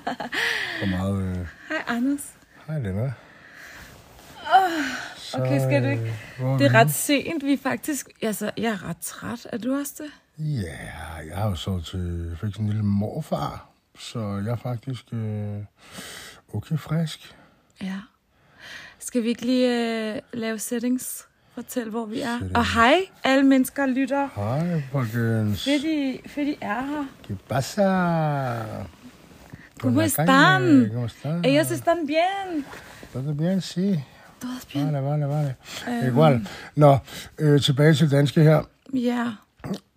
Hvor meget... Øh... Hej, Anders. Hej, Lena. Så, okay, skal du ikke? øh, hvor Det er vi ret sent. Vi er faktisk... Altså, jeg er ret træt. Er du også det? Ja, jeg har jo så til... Fik sådan en lille morfar, så jeg er faktisk øh, okay frisk. Ja. Skal vi ikke lige øh, lave settings? Fortæl, hvor vi er. Settings. Og hej, alle mennesker lytter. Hej, folkens. Fedt, I, fedt, I er her. ¿Qué pasa? ¿Cómo la están? ¿Cómo están? Ellos están bien. ¿Todo bien? Sí. Todos bien. Vale, vale, vale. Øhm, Igual. Nå, øh, tilbage til danske her. Ja.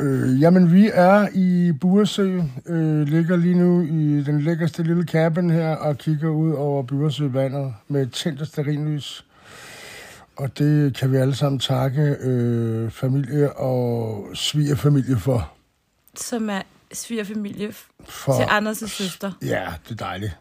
Øh, jamen, vi er i Buresø, øh, ligger lige nu i den lækkerste lille cabin her og kigger ud over Buresø-vandet med tændt og stearinlys. Og det kan vi alle sammen takke øh, familie og svigerfamilie for. Som er svigerfamilie for til Anders' søster. Ja, det er dejligt.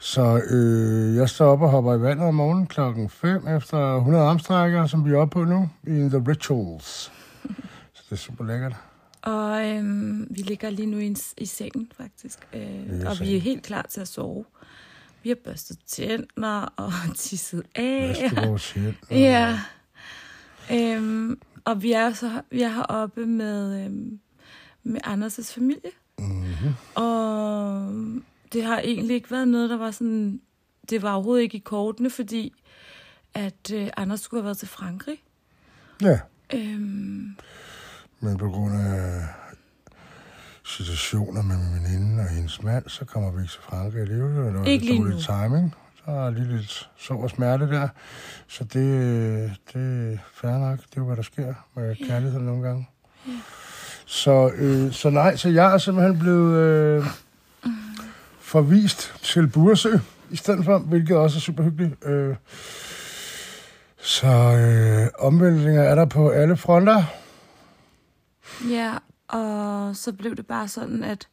Så øh, jeg står op og hopper i vandet om morgenen klokken 5 efter 100 armstrækker, som vi er oppe på nu, i The Rituals. Så det er super lækkert. Og øhm, vi ligger lige nu i, i sengen, faktisk. Øh, i og vi er helt klar til at sove. Vi har børstet tænder og tisset af. Vesterbro shit. Ja. Øhm, og vi er så vi er heroppe med, øhm, med Anders' familie. Mm-hmm. Og det har egentlig ikke været noget, der var sådan... Det var overhovedet ikke i kortene, fordi at øh, Anders skulle have været til Frankrig. Ja, Øhm, men på grund af situationer med min veninde og hendes mand, så kommer vi ikke til Frankrig alligevel. Det var Ikke lidt lige dårlig timing. Der er lige lidt sår og smerte der. Så det, det er fair nok. Det er jo, hvad der sker med kærlighed nogle gange. Så, øh, så nej, så jeg er simpelthen blevet øh, forvist til Buresø i stedet for, hvilket også er super hyggeligt. Øh, så øh, omvæltninger er der på alle fronter. ja, og så blev det bare sådan, at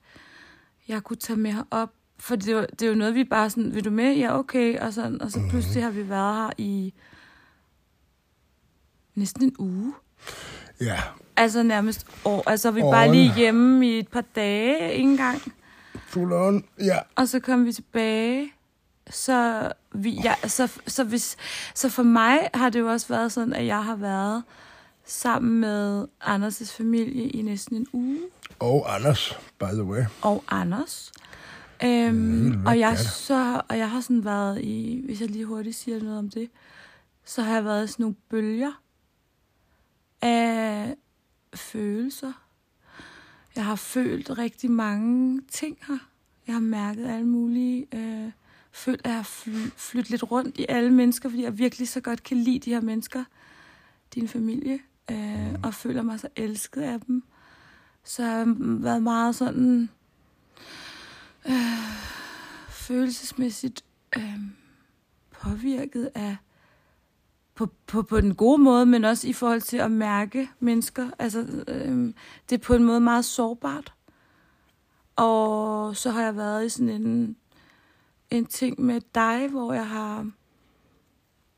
jeg kunne tage med herop. For det, var, det er jo noget, vi bare sådan, vil du med? Ja, okay. Og, sådan, og så pludselig har vi været her i næsten en uge. Ja, Altså nærmest år. Altså vi Åh, bare lige hjemme i et par dage, ikke engang. full on. Ja, Og så kom vi tilbage. Så, vi, ja, så, så, hvis, så for mig har det jo også været sådan, at jeg har været sammen med Anders' familie i næsten en uge. og Anders, by the way. Og Anders. Øhm, og, jeg, så, og jeg har sådan været i, hvis jeg lige hurtigt siger noget om det, så har jeg været i sådan nogle bølger af følelser. Jeg har følt rigtig mange ting her. Jeg har mærket alle mulige... Øh, følt, at jeg har flyttet lidt rundt i alle mennesker, fordi jeg virkelig så godt kan lide de her mennesker. Din familie. Øh, og føler mig så elsket af dem. Så jeg har været meget sådan... Øh, følelsesmæssigt øh, påvirket af på, på, på den gode måde, men også i forhold til at mærke mennesker. Altså, øh, det er på en måde meget sårbart. Og så har jeg været i sådan en, en ting med dig, hvor jeg har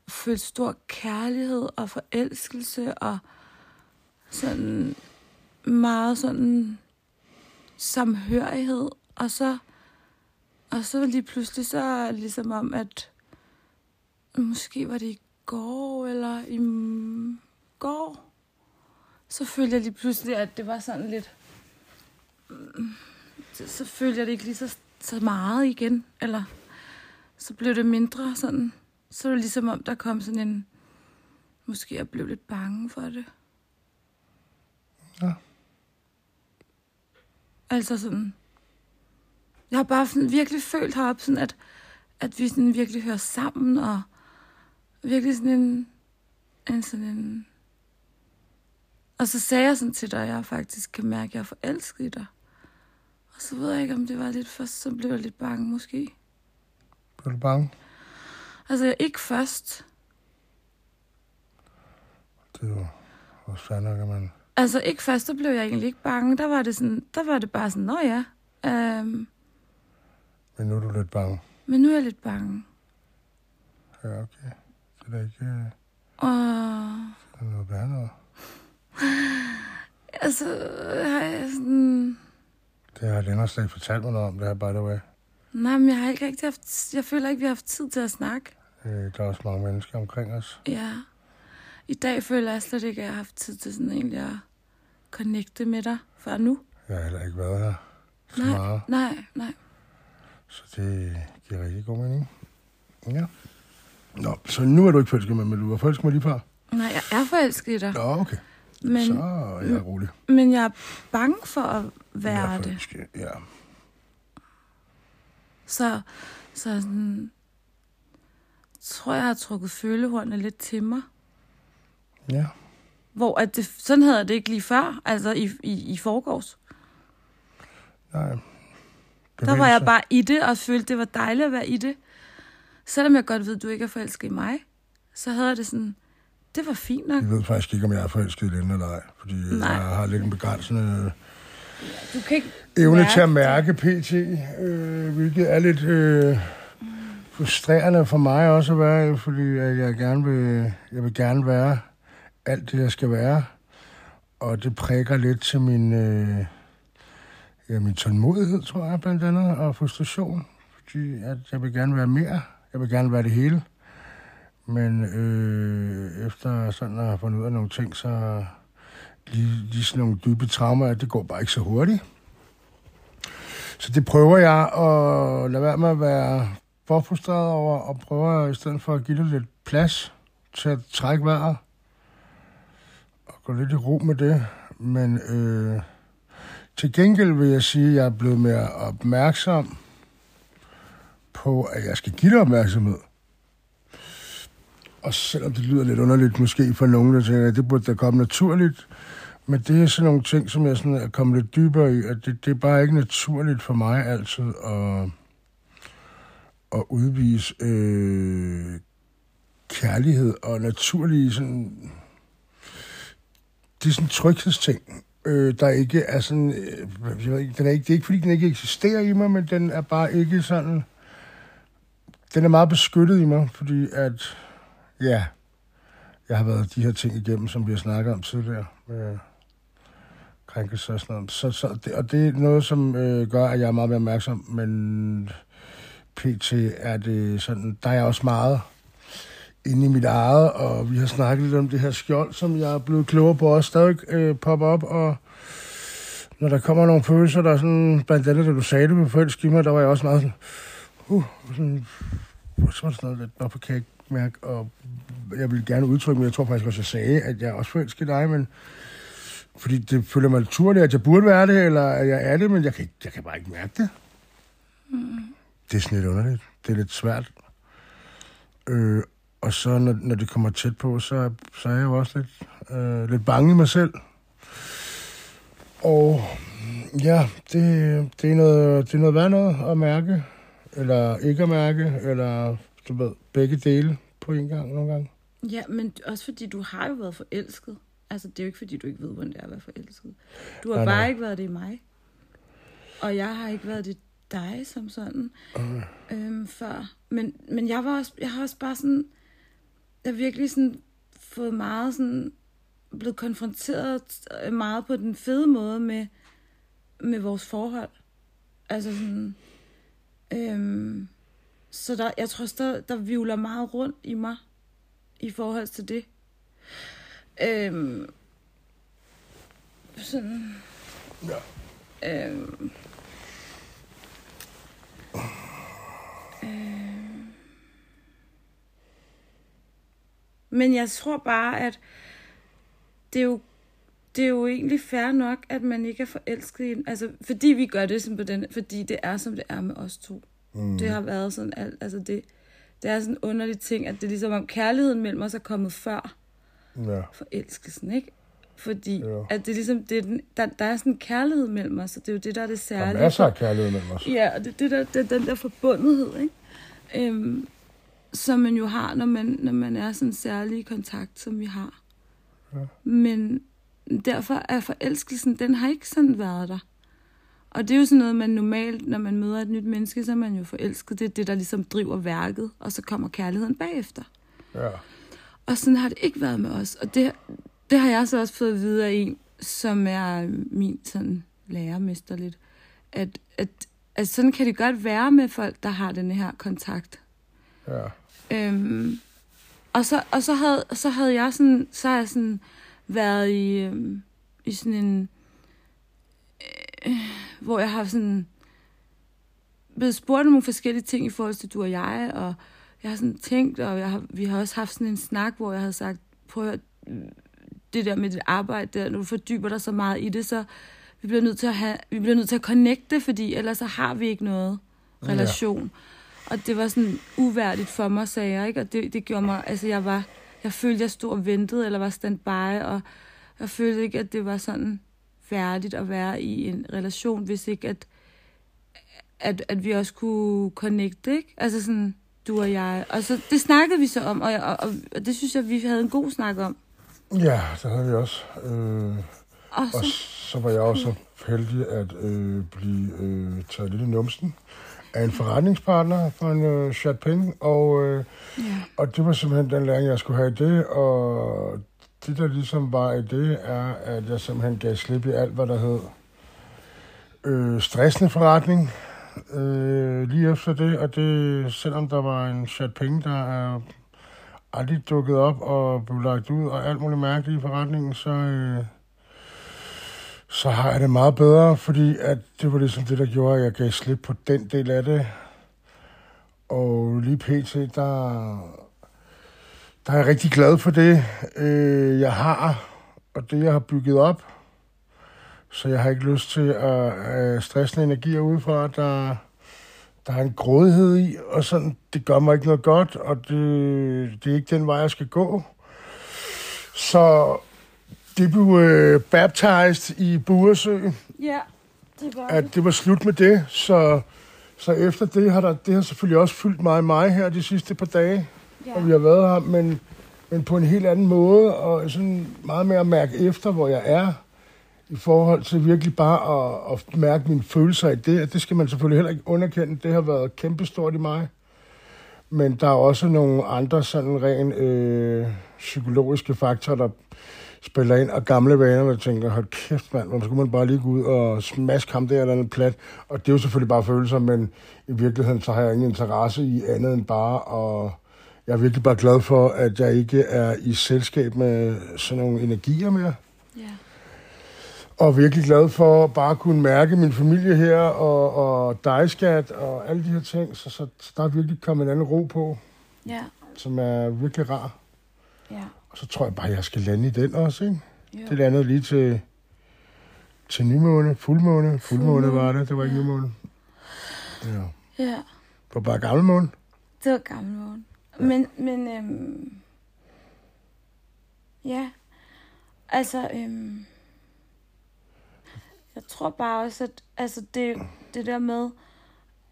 følt stor kærlighed og forelskelse og sådan meget sådan samhørighed. Og så, og så lige pludselig så ligesom om, at måske var det i går eller i går, så følte jeg lige pludselig, at det var sådan lidt... mm, Så, så følte jeg det ikke lige så, så meget igen, eller så blev det mindre sådan. Så var det ligesom om, der kom sådan en... Måske jeg blev lidt bange for det. Ja. Altså sådan... Jeg har bare sådan virkelig følt heroppe, sådan at, at vi sådan virkelig hører sammen, og virkelig sådan en, en sådan en... Og så sagde jeg sådan til dig, at jeg faktisk kan mærke, at jeg er forelsket i dig. Og så ved jeg ikke, om det var lidt først, så blev jeg lidt bange måske. Blev du bange? Altså ikke først. Det jo også fair nok, at man... Altså ikke først, så blev jeg egentlig ikke bange. Der var det, sådan, der var det bare sådan, nå ja. Øhm, Men nu er du lidt bange. men nu er jeg lidt bange. Ja, okay. Det er ikke øh, Og det er noget værre altså, har jeg sådan... Det har Lennart slet ikke fortalt mig noget om, det her, by the way. Nej, men jeg har ikke rigtig haft... Jeg føler ikke, vi har haft tid til at snakke. Øh, der er også mange mennesker omkring os. Ja. I dag føler jeg slet ikke, at jeg har haft tid til sådan egentlig at connecte med dig før nu. Jeg har heller ikke været her så Nej, meget, nej, nej. så det giver rigtig god mening. Ja. Nå, så nu er du ikke forelsket med, men du var forelsket med lige før? Nej, jeg er forelsket i dig. Nå, okay. Men, så er jeg rolig. men jeg er bange for at Jeg være er det. ja. Så, så sådan, tror jeg, jeg har trukket følehornene lidt til mig. Ja. Hvor at det, sådan havde jeg det ikke lige før, altså i, i, i forgårs. Nej. Der var jeg bare i det, og følte, det var dejligt at være i det. Selvom jeg godt ved, at du ikke er forelsket i mig, så havde jeg det sådan, det var fint nok. Jeg ved faktisk ikke, om jeg er forelsket i den eller ej, fordi Nej. Jeg har lidt en begrænsende Du kan ikke evne mærke til at mærke PT, øh, hvilket er lidt øh, frustrerende for mig også at være, fordi jeg gerne vil, jeg vil gerne være alt det, jeg skal være. Og det prikker lidt til min, øh, ja, min tålmodighed, tror jeg, blandt andet, og frustration. Fordi at jeg vil gerne være mere. Jeg vil gerne være det hele. Men øh, efter sådan at have fundet ud af nogle ting, så lige, lige sådan nogle dybe traumer, at det går bare ikke så hurtigt. Så det prøver jeg at lade være med at være for frustreret over, og prøver i stedet for at give det lidt plads til at trække vejret og gå lidt i ro med det. Men øh, til gengæld vil jeg sige, at jeg er blevet mere opmærksom på, at jeg skal give dig opmærksomhed. Og selvom det lyder lidt underligt måske for nogen, der tænker, at det burde da komme naturligt, men det er sådan nogle ting, som jeg sådan er kommet lidt dybere i, at det, det er bare ikke naturligt for mig altid at, at udvise øh, kærlighed og naturlige sådan... Det er sådan en tryghedsting, øh, der ikke er sådan... Øh, jeg ved ikke, den er ikke, det er ikke, fordi den ikke eksisterer i mig, men den er bare ikke sådan... Den er meget beskyttet i mig, fordi at... Ja, jeg har været de her ting igennem, som vi har snakket om tidligere. Med krænkelse og sådan noget. Så, så det, og det er noget, som øh, gør, at jeg er meget mere opmærksom, men pt. er det sådan, der er jeg også meget inde i mit eget, og vi har snakket lidt om det her skjold, som jeg er blevet klogere på, også stadig øh, popper op, og når der kommer nogle følelser, der er sådan, blandt andet, da du sagde det med forelsk mig, der var jeg også meget sådan, uh, sådan, sådan noget lidt, hvorfor kan jeg ikke mærke, og jeg ville gerne udtrykke mig, jeg tror faktisk også, jeg sagde, at jeg også forelsket i dig, men fordi det føler mig naturligt, at jeg burde være det, eller at jeg er det, men jeg kan, ikke, jeg kan bare ikke mærke det. Mm. Det er sådan lidt underligt. Det er lidt svært. Øh, og så, når, når det kommer tæt på, så, så er jeg jo også lidt, øh, lidt bange i mig selv. Og ja, det, det, er noget, det er noget værd noget at mærke, eller ikke at mærke, eller du ved, begge dele på en gang nogle gange. Ja, men også fordi du har jo været forelsket. Altså, det er jo ikke fordi, du ikke ved, hvordan det er at være forelsket. Du har Nej, bare nej. ikke været det i mig. Og jeg har ikke været det dig som sådan Øh, øhm, før. Men, men jeg, var også, jeg har også bare sådan... Jeg har virkelig sådan fået meget sådan... Blevet konfronteret øh, meget på den fede måde med, med vores forhold. Altså sådan... Øhm, så der, jeg tror også, der, der vivler meget rundt i mig i forhold til det. Øhm, sådan... Ja. Øhm, øhm, men jeg tror bare, at det er jo det er jo egentlig fair nok, at man ikke er forelsket i en. Altså, fordi vi gør det som på den, fordi det er, som det er med os to. mm, Det har været sådan alt, altså det, det er sådan en underlig ting, at det er ligesom om kærligheden mellem os er kommet før ja. forelskelsen, ikke? Fordi Jo. at det er ligesom, det er den, der, der er sådan en kærlighed mellem os, og det er jo det, der er det Der er særlige. masser af kærlighed mellem os. Ja, og det, det der, det den der forbundethed, ikke? Øhm, som man jo har, når man, når man er sådan en særlig kontakt, som vi har. Ja. Men derfor er forelskelsen, den har ikke sådan været der. Og det er jo sådan noget, man normalt, når man møder et nyt menneske, så er man jo forelsket. Det er det, der ligesom driver værket, og så kommer kærligheden bagefter. Ja. Og sådan har det ikke været med os. Og det, det har jeg så også fået at vide af en, som er min sådan lærermester lidt. At, at altså sådan kan det godt være med folk, der har den her kontakt. Ja. Øhm, og så, og så havde, så havde jeg sådan, så har jeg sådan været i, øhm, i sådan en, øh, hvor jeg har sådan blevet spurgt om nogle forskellige ting i forhold til du og jeg, og jeg har sådan tænkt, og jeg har, vi har også haft sådan en snak, hvor jeg havde sagt, prøv at høre, det der med dit arbejde der, når du fordyber dig så meget i det, så vi bliver nødt til at have, vi bliver nødt til at connecte, fordi ellers så har vi ikke noget relation. Ja. Og det var sådan uværdigt for mig, sagde jeg, ikke? Og det, det gjorde mig, altså jeg var, jeg følte, jeg stod og ventede, eller var standby, og jeg følte ikke, at det var sådan færdigt at være i en relation, hvis ikke at, at, at vi også kunne connecte, ikke? Altså sådan, du og jeg. Og så, det snakkede vi så om, og, og, og, og det synes jeg, vi havde en god snak om. Ja, det havde vi også. Øh, Og så, og så var jeg også så heldig at øh, blive øh, taget lidt i numsen af en forretningspartner fra en øh, chat penge, og, øh, ja. og det var simpelthen den læring, jeg skulle have i det, og det, der ligesom var i det, er, at jeg simpelthen gav slip i alt, hvad der hed øh, stressende forretning, øh, lige efter det, og det, selvom der var en chat penge, der er aldrig dukket op og blev lagt ud, og alt muligt mærkeligt i forretningen, så, øh, så har jeg det meget bedre, fordi at det var ligesom det, der gjorde, at jeg gav slip på den del af det. Og lige pt, der, der er jeg rigtig glad for det, øh, jeg har, og det, jeg har bygget op. Så jeg har ikke lyst til at have stressende energier udefra, der, der er en grådighed i, og sådan, det gør mig ikke noget godt, og det, det er ikke den vej, jeg skal gå. Så det blev øh, baptized i Buresø, ja, det var at det var slut med det, så, så efter det har der, det har selvfølgelig også fyldt mig mig her de sidste par dage, Ja. og vi har været her, men, men på en helt anden måde, og sådan meget mere at mærke efter, hvor jeg er, i forhold til virkelig bare at, at mærke mine følelser i det, det skal man selvfølgelig heller ikke underkende, det har været kæmpestort i mig. Men der er også nogle andre sådan ren øh, psykologiske faktorer, der spiller ind, og gamle vaner, der tænker, hold kæft mand, hvor skulle man bare lige gå ud og smaske ham der eller andet plat. Og det er jo selvfølgelig bare følelser, men i virkeligheden så har jeg ingen interesse i andet end bare, og jeg er virkelig bare glad for, at jeg ikke er i selskab med sådan nogle energier mere. Ja. Og virkelig glad for bare at kunne mærke min familie her, og, og dig, skat, og alle de her ting. Så, så, så der er virkelig kommet en anden ro på, Ja. som er virkelig rar. Ja. Og så tror jeg bare, jeg skal lande i den også, ikke? Jo. Det landede lige til, til nymåne, fuldmåne. Fuldmåne var det, det var ikke ja. nymåne. Ja. Ja. Det var bare gammel måne. Det var gammel morgen. Men, men øhm, ja, altså, øhm, jeg tror bare også, at altså det, det der med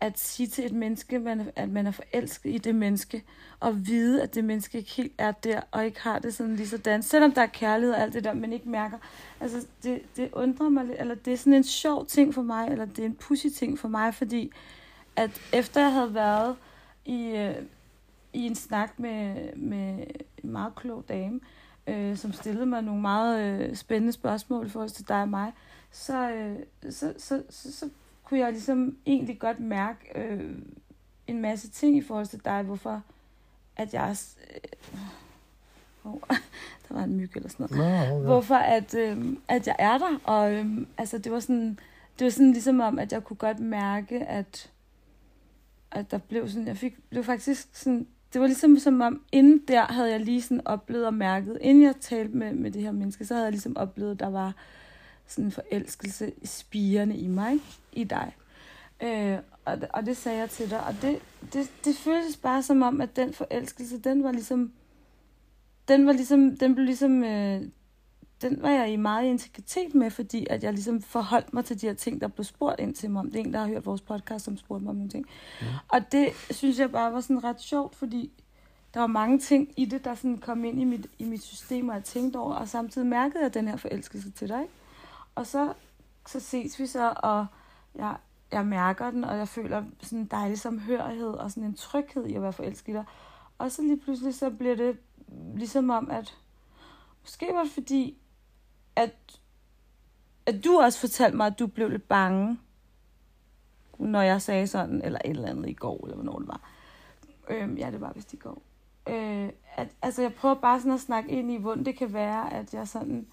at sige til et menneske, man, at man er forelsket i det menneske, og vide, at det menneske ikke helt er der, og ikke har det sådan lige sådan, selvom der er kærlighed og alt det der, men ikke mærker. Altså, det, det undrer mig lidt, eller det er sådan en sjov ting for mig, eller det er en pussy ting for mig, fordi at efter jeg havde været i, øh, i en snak med, med en meget klog dame, øh, som stillede mig nogle meget øh, spændende spørgsmål i forhold til dig og mig, så, øh, så, så, så, så kunne jeg ligesom egentlig godt mærke øh, en masse ting i forhold til dig, hvorfor at jeg... Øh, oh, der var en myg eller sådan noget Nå, okay. hvorfor at, øh, at jeg er der. Og øh, altså, det var sådan, det var sådan ligesom om, at jeg kunne godt mærke, at, at der blev sådan, jeg fik, blev faktisk sådan, det var ligesom som om, inden der havde jeg lige sådan oplevet og mærket, inden jeg talte med, med det her menneske, så havde jeg ligesom oplevet, at der var sådan en forelskelse spirende i mig, i dig. Øh, og, det- og det sagde jeg til dig, og det, det, det føltes bare som om, at den forelskelse, den var ligesom, den var ligesom, den blev ligesom, øh, den var jeg i meget integritet med, fordi at jeg ligesom forholdt mig til de her ting, der blev spurgt ind til mig om. Det er en, der har hørt vores podcast, som spurgte mig om nogle ting. Mm. Og det synes jeg bare var sådan ret sjovt, fordi der var mange ting i det, der sådan kom ind i mit, i mit system, og jeg tænkte over, og samtidig mærkede jeg den her forelskelse til dig. Ikke? Og så, så ses vi så, og jeg, jeg mærker den, og jeg føler sådan en dejlig samhørighed, og sådan en tryghed i at være forelsket i dig. Og så lige pludselig, så bliver det ligesom om, at måske var det fordi, at, at du også fortalte mig, at du blev lidt bange. når jeg sagde sådan, eller et eller andet i går, eller hvornår det var. Øhm, ja, det var vist i går. Øh, at, altså, jeg prøver bare sådan at snakke ind i, hvordan det kan være, at jeg sådan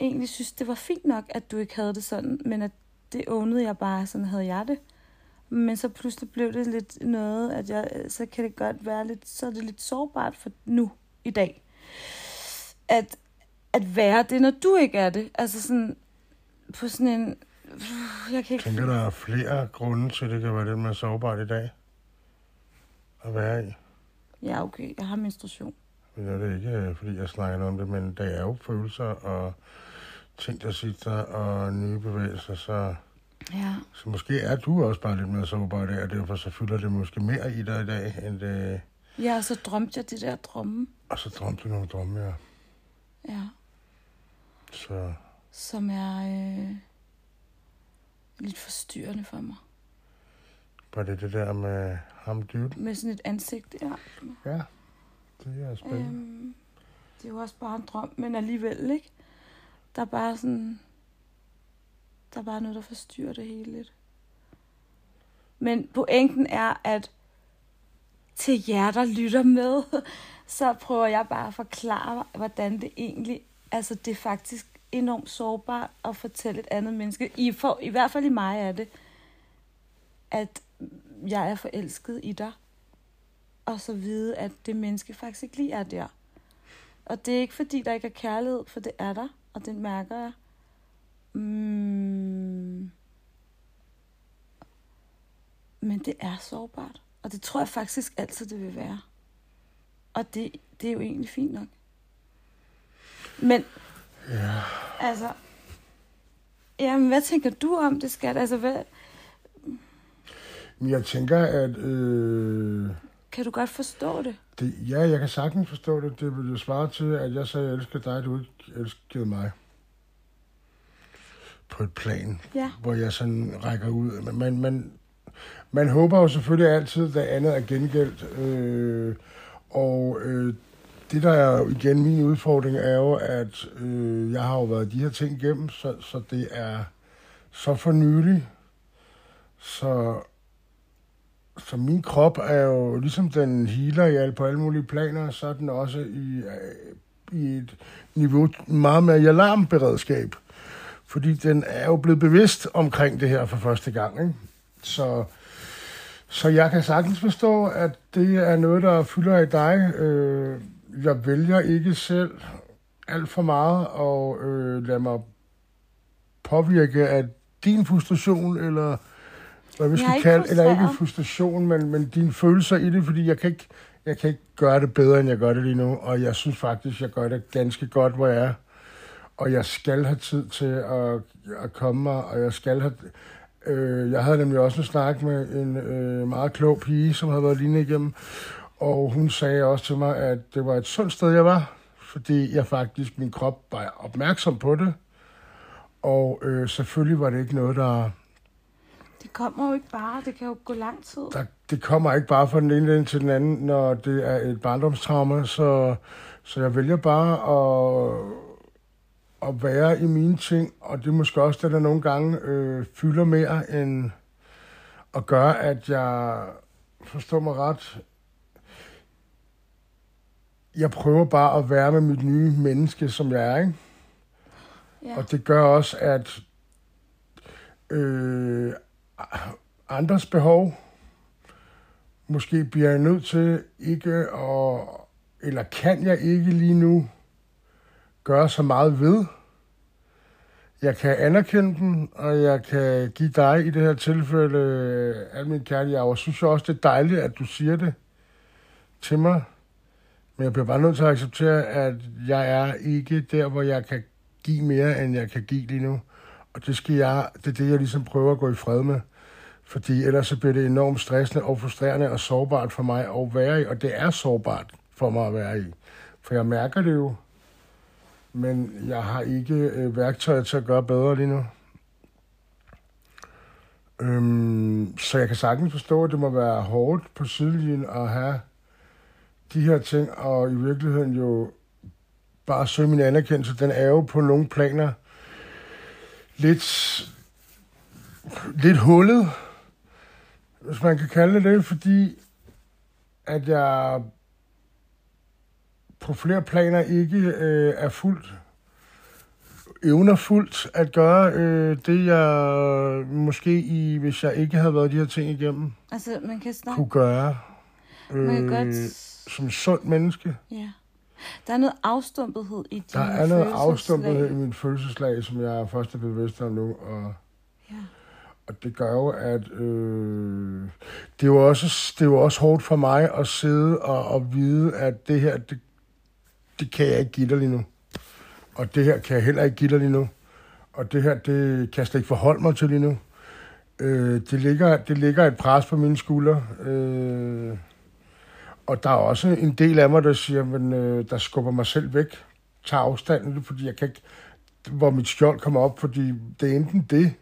egentlig synes, det var fint nok, at du ikke havde det sådan, men at det ånede jeg bare, sådan havde jeg det. Men så pludselig blev det lidt noget, at jeg, så kan det godt være lidt, så er det lidt sårbart for nu, i dag. At, at være det, når du ikke er det. Altså sådan, på sådan en, jeg kan ikke... Tænker, der er flere grunde til, at det kan være lidt mere sårbart i dag? At være i? Ja, okay, jeg har menstruation. Men det er ikke, øh, fordi jeg snakker noget om det, men der er jo følelser og ting, der sitter og nye bevægelser, så, Ja. så måske er du også bare lidt mere sårbar i dag, og derfor så fylder det måske mere i dig i dag, end det, Ja, og så drømte jeg de der drømme. og så drømte du nogle drømme, ja. Ja. Så Som er øh, lidt forstyrrende for mig. var det det der med ham dybt? Med sådan et ansigt, ja. Ja, det er spændende. Øhm, det er jo også bare en drøm, men alligevel, ikke? Der er bare sådan... Der er bare noget, der forstyrrer det hele lidt. Men pointen er, at til jer, der lytter med, så prøver jeg bare at forklare, hvordan det egentlig... Altså, det er faktisk enormt sårbart at fortælle et andet menneske. I, for, I hvert fald i mig er det, at jeg er forelsket i dig og så vide, at det menneske faktisk ikke lige er der. Og det er ikke fordi, der ikke er kærlighed, for det er der, og det mærker jeg. Mm. Men det er sårbart. Og det tror jeg faktisk altid, det vil være. Og det, det er jo egentlig fint nok. Men, Ja, altså... Jamen, hvad tænker du om det, skat? Altså, hvad, jeg tænker, at... Øh, kan du godt forstå det? det, ja, jeg kan sagtens forstå det. Det vil jo svare til, at jeg sagde, at jeg elsker dig, du ikke elskede mig. På et plan, Ja. hvor jeg sådan rækker ud. Men man, man, man håber jo selvfølgelig altid, at det andet er gengældt. Øh, og øh, det, der er jo igen min udfordring, er jo, at øh, jeg har jo været de her ting igennem, så, så det er så for nylig. Så, så min krop er jo, ligesom den healer i alt på alle mulige planer, så er den også i, øh, i et niveau meget mere i alarmberedskab. Fordi den er jo blevet bevidst omkring det her for første gang. Ikke? Så, så jeg kan sagtens forstå, at det er noget, der fylder i dig. Øh, jeg vælger ikke selv alt for meget og øh, lade mig påvirke af din frustration, eller hvad vi skal ikke kalde, eller ikke frustration, men, men dine følelser i det, fordi jeg kan, ikke, jeg kan ikke gøre det bedre, end jeg gør det lige nu, og jeg synes faktisk, jeg gør det ganske godt, hvor jeg er. Og jeg skal have tid til at, at komme mig, og jeg skal have... Øh, jeg havde nemlig også en snak med en øh, meget klog pige, som havde været lignende igennem, og hun sagde også til mig, at det var et sundt sted, jeg var, fordi jeg faktisk, min krop var opmærksom på det, og øh, selvfølgelig var det ikke noget, der, Det kommer jo ikke bare. Det kan jo gå lang tid. der, det kommer ikke bare fra den ene til den anden, når det er et barndomstrauma, så, så jeg vælger bare at, at være i mine ting, og det er måske også det, der nogle gange øh, fylder mere end at gøre, at jeg forstår mig ret. Jeg prøver bare at være med mit nye menneske, som jeg er, ikke? Ja. Og det gør også, at øh, andres behov måske bliver jeg nødt til ikke at, eller kan jeg ikke lige nu gøre så meget ved. Jeg kan anerkende dem, og jeg kan give dig i det her tilfælde øh, al min kærlighed. Og jeg synes også, det er dejligt, at du siger det til mig. Men jeg bliver bare nødt til at acceptere, at jeg er ikke der, hvor jeg kan give mere, end jeg kan give lige nu. Og det, skal jeg, det er det, jeg ligesom prøver at gå i fred med. Fordi ellers så bliver det enormt stressende og frustrerende og sårbart for mig at være i. Og det er sårbart for mig at være i. For jeg mærker det jo. Men jeg har ikke øh, værktøjet til at gøre bedre lige nu. Øhm, så jeg kan sagtens forstå, at det må være hårdt på sidelinjen at have de her ting, og i virkeligheden jo bare søge min anerkendelse. Den er jo på nogle planer lidt, lidt hullet, hvis man kan kalde det fordi at jeg på flere planer ikke øh, er fuldt evner fuldt at gøre øh, det, jeg måske, i, hvis jeg ikke havde været de her ting igennem, Altså, man kan snakke... kunne gøre Man kan øh, godt... som sund menneske. Ja. Der er noget afstumpethed i dine Der er noget afstumpethed i min følelseslag, som jeg først er bevidst om nu, og, Ja. og det gør jo, at øh, det, er jo også, det er jo også hårdt for mig at sidde og, og vide, at det her, det, det kan jeg ikke give dig lige nu. Og det her kan jeg heller ikke give dig lige nu. Og det her, det kan jeg slet ikke forholde mig til lige nu. Øh, det, ligger, det ligger et pres på mine skuldre. Øh, og der er også en del af mig, der siger, men, øh, der skubber mig selv væk, tager afstanden, fordi jeg kan ikke, hvor mit skjold kommer op, fordi det er enten det,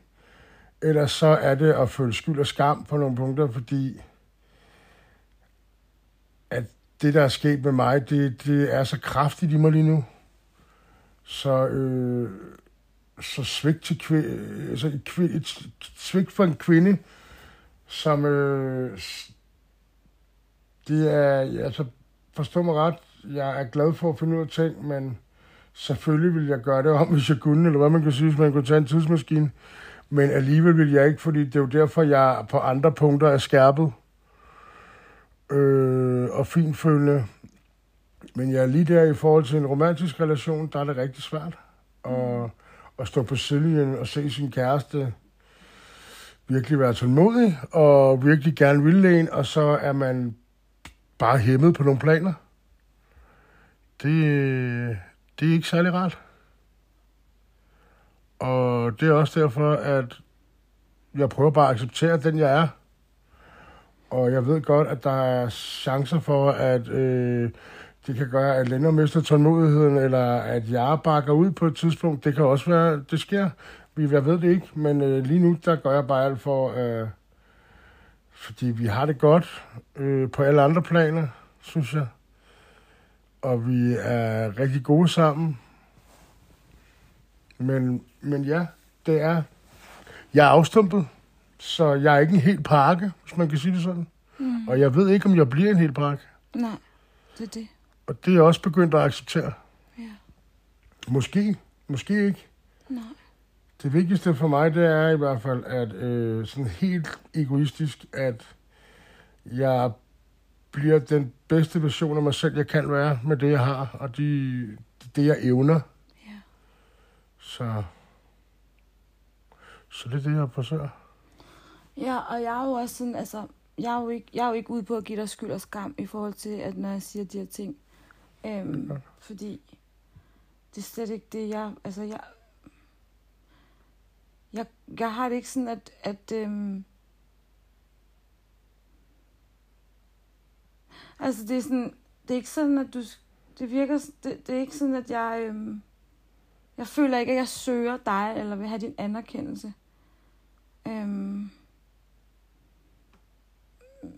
eller så er det at føle skyld og skam på nogle punkter, fordi at det, der er sket med mig, det, det er så kraftigt i mig lige nu. Så, øh, så svigt til kvinde, altså øh, et, kvi- et svigt for en kvinde, som øh, det er, altså forstå mig ret, jeg er glad for at finde ud af ting, men selvfølgelig vil jeg gøre det om, hvis jeg kunne, eller hvad man kan sige, hvis man kunne tage en tidsmaskine. Men alligevel vil jeg ikke, fordi det er jo derfor, jeg på andre punkter er skærpet øh, og finfølende. Men jeg er lige der i forhold til en romantisk relation, der er det rigtig svært at, at stå på sidelinjen og se sin kæreste virkelig være tålmodig og virkelig gerne ville en, og så er man bare hæmmet på nogle planer. Det, det er ikke særlig rart. Og det er også derfor, at jeg prøver bare at acceptere den, jeg er. Og jeg ved godt, at der er chancer for, at øh, det kan gøre, at Lennart mister tålmodigheden, eller at jeg bakker ud på et tidspunkt. Det kan også være, det sker. Vi- Jeg ved det ikke, men øh, lige nu, der gør jeg bare alt for, øh, fordi vi har det godt øh, på alle andre planer, synes jeg. Og vi er rigtig gode sammen. Men, men ja, det er... Jeg er afstumpet, så jeg er ikke en hel pakke, hvis man kan sige det sådan. Mm. Og jeg ved ikke, om jeg bliver en hel pakke. Nej, det er det. Og det er jeg også begyndt at acceptere. Ja. Måske, måske ikke. Nej. Det vigtigste for mig, det er i hvert fald, at øh, sådan helt egoistisk, at jeg bliver den bedste version af mig selv, jeg kan være med det, jeg har, og de, det, jeg evner. Ja. Så, så det er det, jeg forsøger. Ja, og jeg er jo også sådan, altså, jeg er jo ikke, jeg er jo ikke ude på at give dig skyld og skam i forhold til, at når jeg siger de her ting. Øhm, godt. fordi det er slet ikke det, jeg, altså, jeg, jeg, jeg har det ikke sådan, at, at øhm, altså, det er sådan, det er ikke sådan, at du, det virker, det, det er ikke sådan, at jeg, øhm, jeg føler ikke, at jeg søger dig, eller vil have din anerkendelse. Øhm,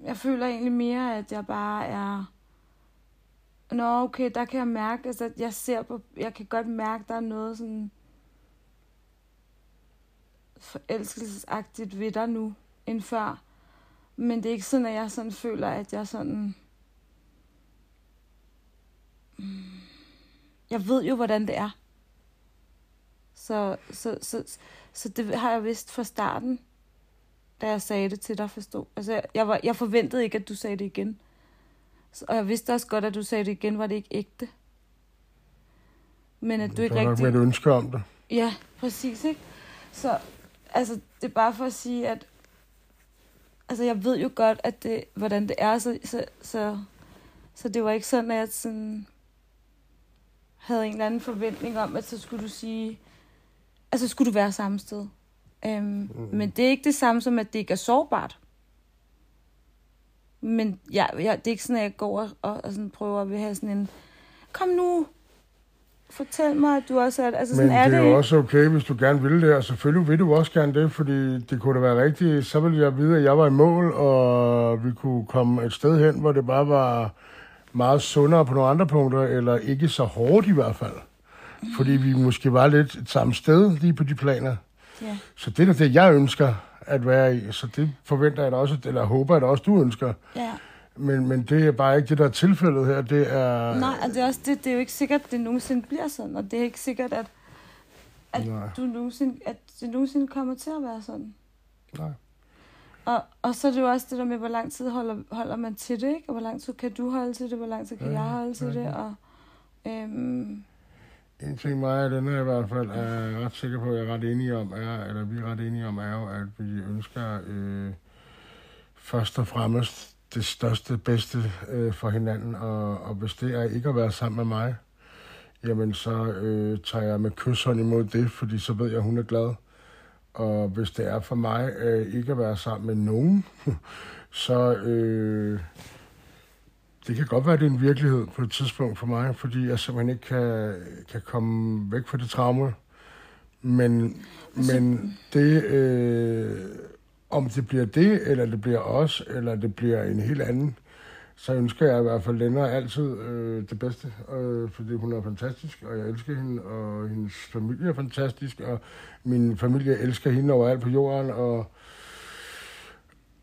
jeg føler egentlig mere, at jeg bare er... Nå, okay, der kan jeg mærke, altså, at jeg ser på... Jeg kan godt mærke, der er noget sådan forelskelsesagtigt ved dig nu, end før. Men det er ikke sådan, at jeg sådan føler, at jeg sådan... Mm, Jeg ved jo, hvordan det er. Så, så, så, så det har jeg vidst fra starten, da jeg sagde det til dig, forstå. Altså, jeg- jeg, var, jeg forventede ikke, at du sagde det igen. Og jeg vidste også godt, at du sagde det igen, var det ikke ægte. Men at du Det ikke var nok rigtig... med et ønske om det. Ja, præcis, ikke? Så, altså, det er bare for at sige, at... Altså, jeg ved jo godt, at det, hvordan det er, så, så, så, så det var ikke sådan, at jeg sådan havde en eller anden forventning om, at så skulle du sige... Altså, skulle du være samme sted. Øhm, mm. Men det er ikke det samme som, at det ikke er sårbart. Men ja, ja, det er ikke sådan, at jeg går og, og, og sådan prøver at have sådan en... Kom nu, fortæl mig, at du også er... Altså, Men sådan er det er jo også okay, hvis du gerne vil det, og selvfølgelig vil du også gerne det, fordi det kunne da være rigtigt. Så ville jeg vide, at jeg var i mål, og vi kunne komme et sted hen, hvor det bare var meget sundere på nogle andre punkter, eller ikke så hårdt i hvert fald. Fordi vi måske var lidt et samme sted lige på de planer. Ja. Så det er det, jeg ønsker, at være i. Så det forventer jeg da også, eller håber jeg da også, du ønsker. Ja. Men, men det er bare ikke det, der er tilfældet her. Det er... Nej, og det er, også det, det er jo ikke sikkert, at det nogensinde bliver sådan, og det er ikke sikkert, at, at, Nej. du nogensinde, at det nogensinde kommer til at være sådan. Nej. Og, og så er det jo også det der med, hvor lang tid holder, holder man til det, ikke? Og hvor lang tid kan du holde til det, hvor lang tid kan Ja, jeg holde til ja, det, og... Øhm, En ting mig og den er i hvert fald er ret sikker på, at jeg er ret enige om, er, eller vi er ret enige om, er jo, at vi ønsker øh, først og fremmest det største, bedste øh, for hinanden, og, og hvis det er ikke at være sammen med mig, jamen så øh, tager jeg med kysshånd imod det, fordi så ved jeg, at hun er glad. Og hvis det er for mig øh, ikke at være sammen med nogen, så øh, det kan godt være, at det er en virkelighed på et tidspunkt for mig, fordi jeg simpelthen ikke kan, kan komme væk fra det traume. Men, men det, øh, om det bliver det, eller det bliver os, eller det bliver en helt anden, så ønsker jeg i hvert fald Lennart altid øh, det bedste, øh, fordi hun er fantastisk, og jeg elsker hende, og hendes familie er fantastisk, og min familie elsker hende overalt på jorden, og,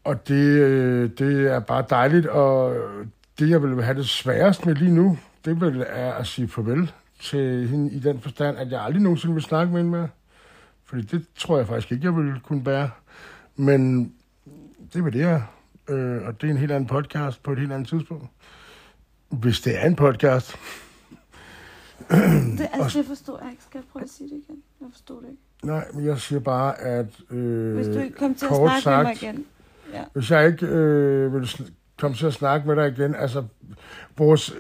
og det, øh, det er bare dejligt, og det, jeg vil have det sværest med lige nu, det vil er at sige farvel til hende i den forstand, at jeg aldrig nogensinde vil snakke med hende mere. Fordi det tror jeg faktisk ikke, jeg vil kunne bære. Men det vil det her. Øh, og det er en helt anden podcast på et helt andet tidspunkt. Hvis det er en podcast. det, altså, det forstår jeg ikke. Skal jeg prøve at sige det igen? Jeg forstår det ikke. Nej, men jeg siger bare, at... Øh, Hvis du ikke kommer til at snakke med mig sagt, igen. Ja. Hvis jeg ikke øh, vil komme til at snakke med dig igen, altså vores,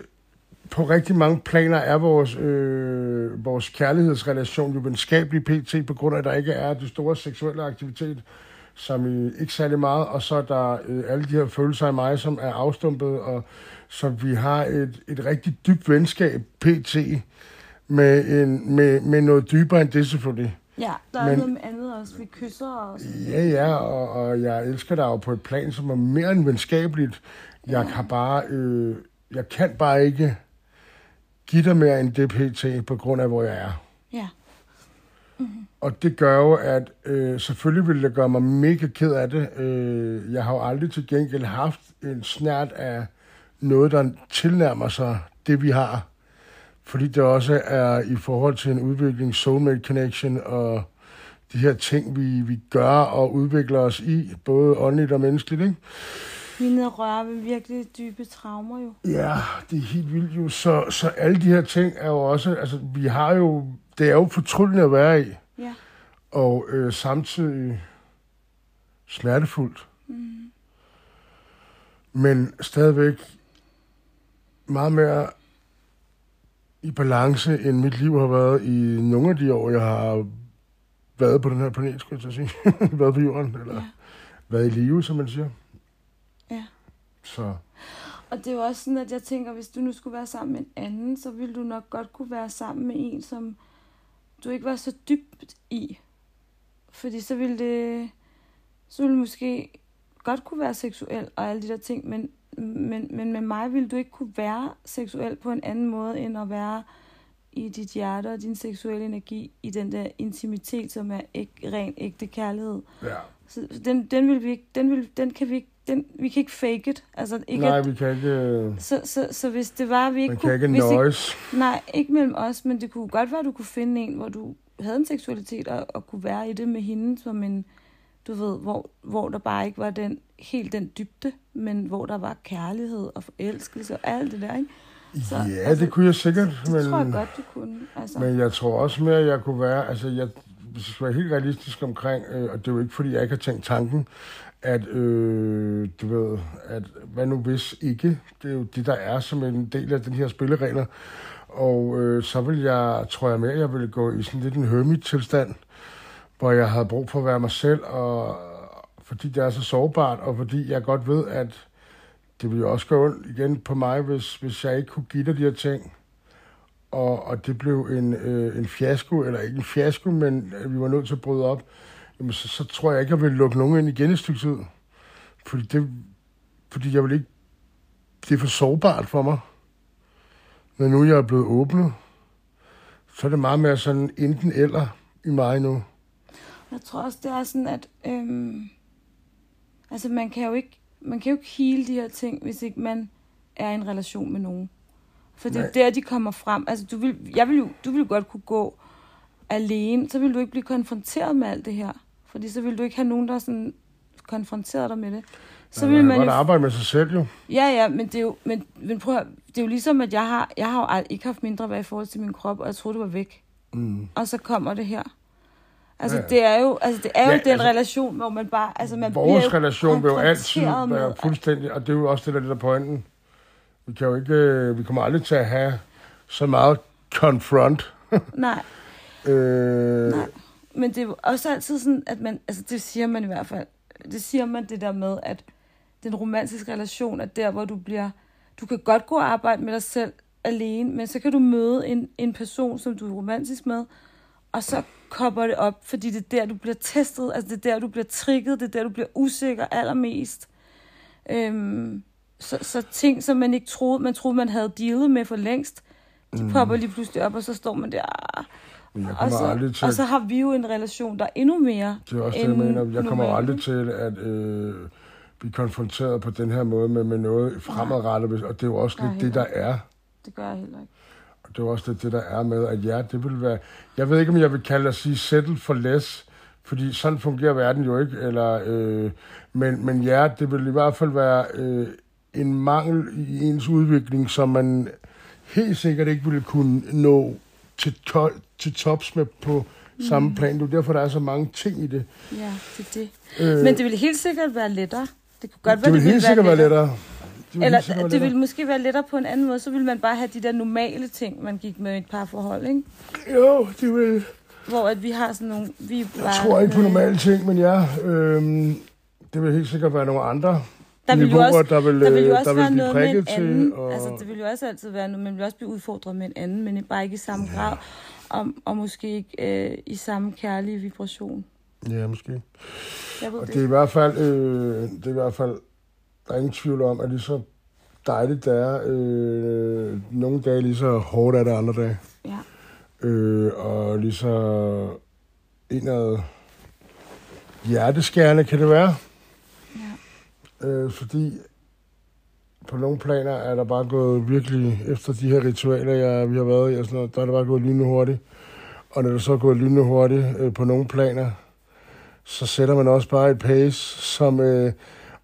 på rigtig mange planer er vores, øh, vores kærlighedsrelation jo venskabelig pt. på grund af, at der ikke er det store seksuelle aktivitet, som i ikke særlig meget, og så er der øh, alle de her følelser af mig, som er afstumpet, og så vi har et, et rigtig dybt venskab pt. Med, en, med, med noget dybere end det selvfølgelig. ja, der er Men- noget andet også. Vi kysser og. Ja, ja, og, og jeg elsker dig jo på et plan, som er mere end venskabeligt. Jeg har bare, øh, jeg kan bare ikke give dig mere end det pt. på grund af, hvor jeg er. Ja. Og det gør jo, at øh, selvfølgelig vil det gøre mig mega ked af det. Øh, jeg har jo aldrig til gengæld haft en snært af noget, der tilnærmer sig det, vi har. Fordi det også er i forhold til en udvikling, soulmate connection og de her ting, vi, vi gør og udvikler os i, både åndeligt og menneskeligt, ikke? Vi er nede og rører ved virkelig dybe traumer jo. Ja, det er helt vildt jo. Så, så alle de her ting er jo også, altså vi har jo, det er jo fortryllende at være i. Ja. og øh, samtidig smertefuldt. Mm. Men stadigvæk meget mere i balance, end mit liv har været i nogle af de år, jeg har været på den her planet, skulle jeg sige. været på jorden, eller ja. været i live, som man siger. Ja. Så Og det er jo også sådan, at jeg tænker, hvis du nu skulle være sammen med en anden, så ville du nok godt kunne være sammen med en, som du ikke var så dybt i. Fordi så ville det, så ville det måske godt kunne være seksuel og alle de der ting, men, men, men med mig ville du ikke kunne være seksuel på en anden måde, end at være i dit hjerte og din seksuelle energi, i den der intimitet, som er ikke, ren ægte kærlighed. ja, Så den, den, vil vi ikke, den, vil, den kan vi ikke, den, vi kan ikke fake it. Altså, ikke nej, at, vi kan ikke, øh, så, så, så hvis det var, vi ikke man kan kunne... ikke hvis nøjes. nej, ikke mellem os, men det kunne godt være, at du kunne finde en, hvor du havde en seksualitet og, og kunne være i det med hende som en, du ved, hvor, hvor der bare ikke var den helt den dybde, men hvor der var kærlighed og forelskelse og alt det der, ikke? Så, ja, altså, det kunne jeg sikkert, Det men... tror jeg godt, du kunne. Altså, Men jeg tror også mere, at jeg kunne være, altså jeg hvis jeg skal være helt realistisk omkring, øh, og det er jo ikke, fordi jeg ikke har tænkt tanken, at, øh, du ved, at hvad nu hvis ikke, det er jo det, der er som en del af den her spilleregler, og øh, så vil jeg, tror jeg mere, jeg ville gå i sådan lidt en hermit-tilstand, hvor jeg havde brug for at være mig selv, og fordi det er så sårbart, og fordi jeg godt ved, at det ville jo også gå ondt igen på mig, hvis, hvis jeg ikke kunne give dig de her ting. Og, og det blev en, øh, en fiasko, eller ikke en fiasko, men vi var nødt til at bryde op, jamen så, så tror jeg ikke, jeg vil lukke nogen ind igen et stykke tid. Fordi, det, fordi jeg vil ikke... Det er for sårbart for mig. Når nu jeg er blevet åbnet, så er det meget mere sådan enten eller i mig nu. Jeg tror også, det er sådan, at øhm, altså man kan jo ikke man kan jo ikke hele de her ting, hvis ikke man er i en relation med nogen. For det er der, de kommer frem. Altså, du vil, jeg vil jo, du vil jo godt kunne gå alene, så vil du ikke blive konfronteret med alt det her. Fordi så vil du ikke have nogen, der sådan konfronteret dig med det. Så vil man godt jo arbejde med sig selv jo. Ja, ja, men det er jo, men, men prøv at, det er jo ligesom, at jeg har, jeg har jo ikke haft mindre værd i forhold til min krop, og jeg troede, det var væk. Mm. Og så kommer det her. Altså, Ja, det er jo, altså, det er jo Ja, den altså, relation, hvor man bare, altså, man bliver Vores jo relation vil jo altid være fuldstændig, og det er jo også det, der er lidt af pointen. Vi kan jo ikke, øh, vi kommer aldrig til at have så meget confront. Nej, Øh, nej. Men det er jo også altid sådan, at man, altså det siger man i hvert fald, det siger man det der med, at den romantiske relation er der, hvor du bliver, du kan godt gå og arbejde med dig selv alene, men så kan du møde en, en person, som du er romantisk med, og så kopper det op, fordi det er der, du bliver testet, altså det er der, du bliver trigget, det er der, du bliver usikker allermest. Øhm, så, så ting, som man ikke troede, man troede, man havde dealet med for længst, de popper lige pludselig op, og så står man der, ah, men jeg og kommer så, aldrig til, og så har vi jo en relation, der er endnu mere det er også det, jeg mener. Jeg kommer normal. aldrig til at øh, blive konfronteret på den her måde med, med noget fremadrettet, og det er jo også lidt det, der er. Det gør jeg heller ikke. Og det er også lidt det, der er med, at ja, det vil være... Jeg ved ikke, om jeg vil kalde det at sige settle for less, fordi sådan fungerer verden jo ikke. Eller, øh, men, men ja, det vil i hvert fald være øh, en mangel i ens udvikling, som man helt sikkert ikke ville kunne nå til, to, til tops med på mm. samme plan. Det er jo derfor, der er så mange ting i det. Ja, det er det. Øh, Men det ville helt sikkert være lettere. Det kunne godt det være, vil helt sikkert være lettere. Det vil Eller være det lettere. ville måske være lettere på en anden måde. Så ville man bare have de der normale ting, man gik med i et parforhold, ikke? Jo, det vil... Hvor at vi har sådan nogle... Vi Jeg bare, tror ikke på normale ting, men ja, øhm, det vil helt sikkert være nogle andre Der vil jo niveauer, også, der vil, der vil jo øh, også der vil være noget med en anden. til. Og... Altså, det vil jo også altid være noget, man vil også blive udfordret med en anden, men bare ikke i samme grad. Og, og måske ikke øh, i samme kærlige vibration. Ja, måske. Jeg ved Og det. det er i hvert fald, øh, det er i hvert fald, der er ingen tvivl om, at lige så dejligt det er, øh, nogle dage lige så hårdt er det andre dage. Ja. Øh, og lige så indad hjerteskærende kan det være. Ja. Øh, fordi på nogle planer er der bare gået virkelig, efter de her ritualer, jeg, vi har været i, og sådan noget, der er det bare gået lynende hurtigt. Og når det så er gået lynende hurtigt øh, på nogle planer, så sætter man også bare et pace, som, øh,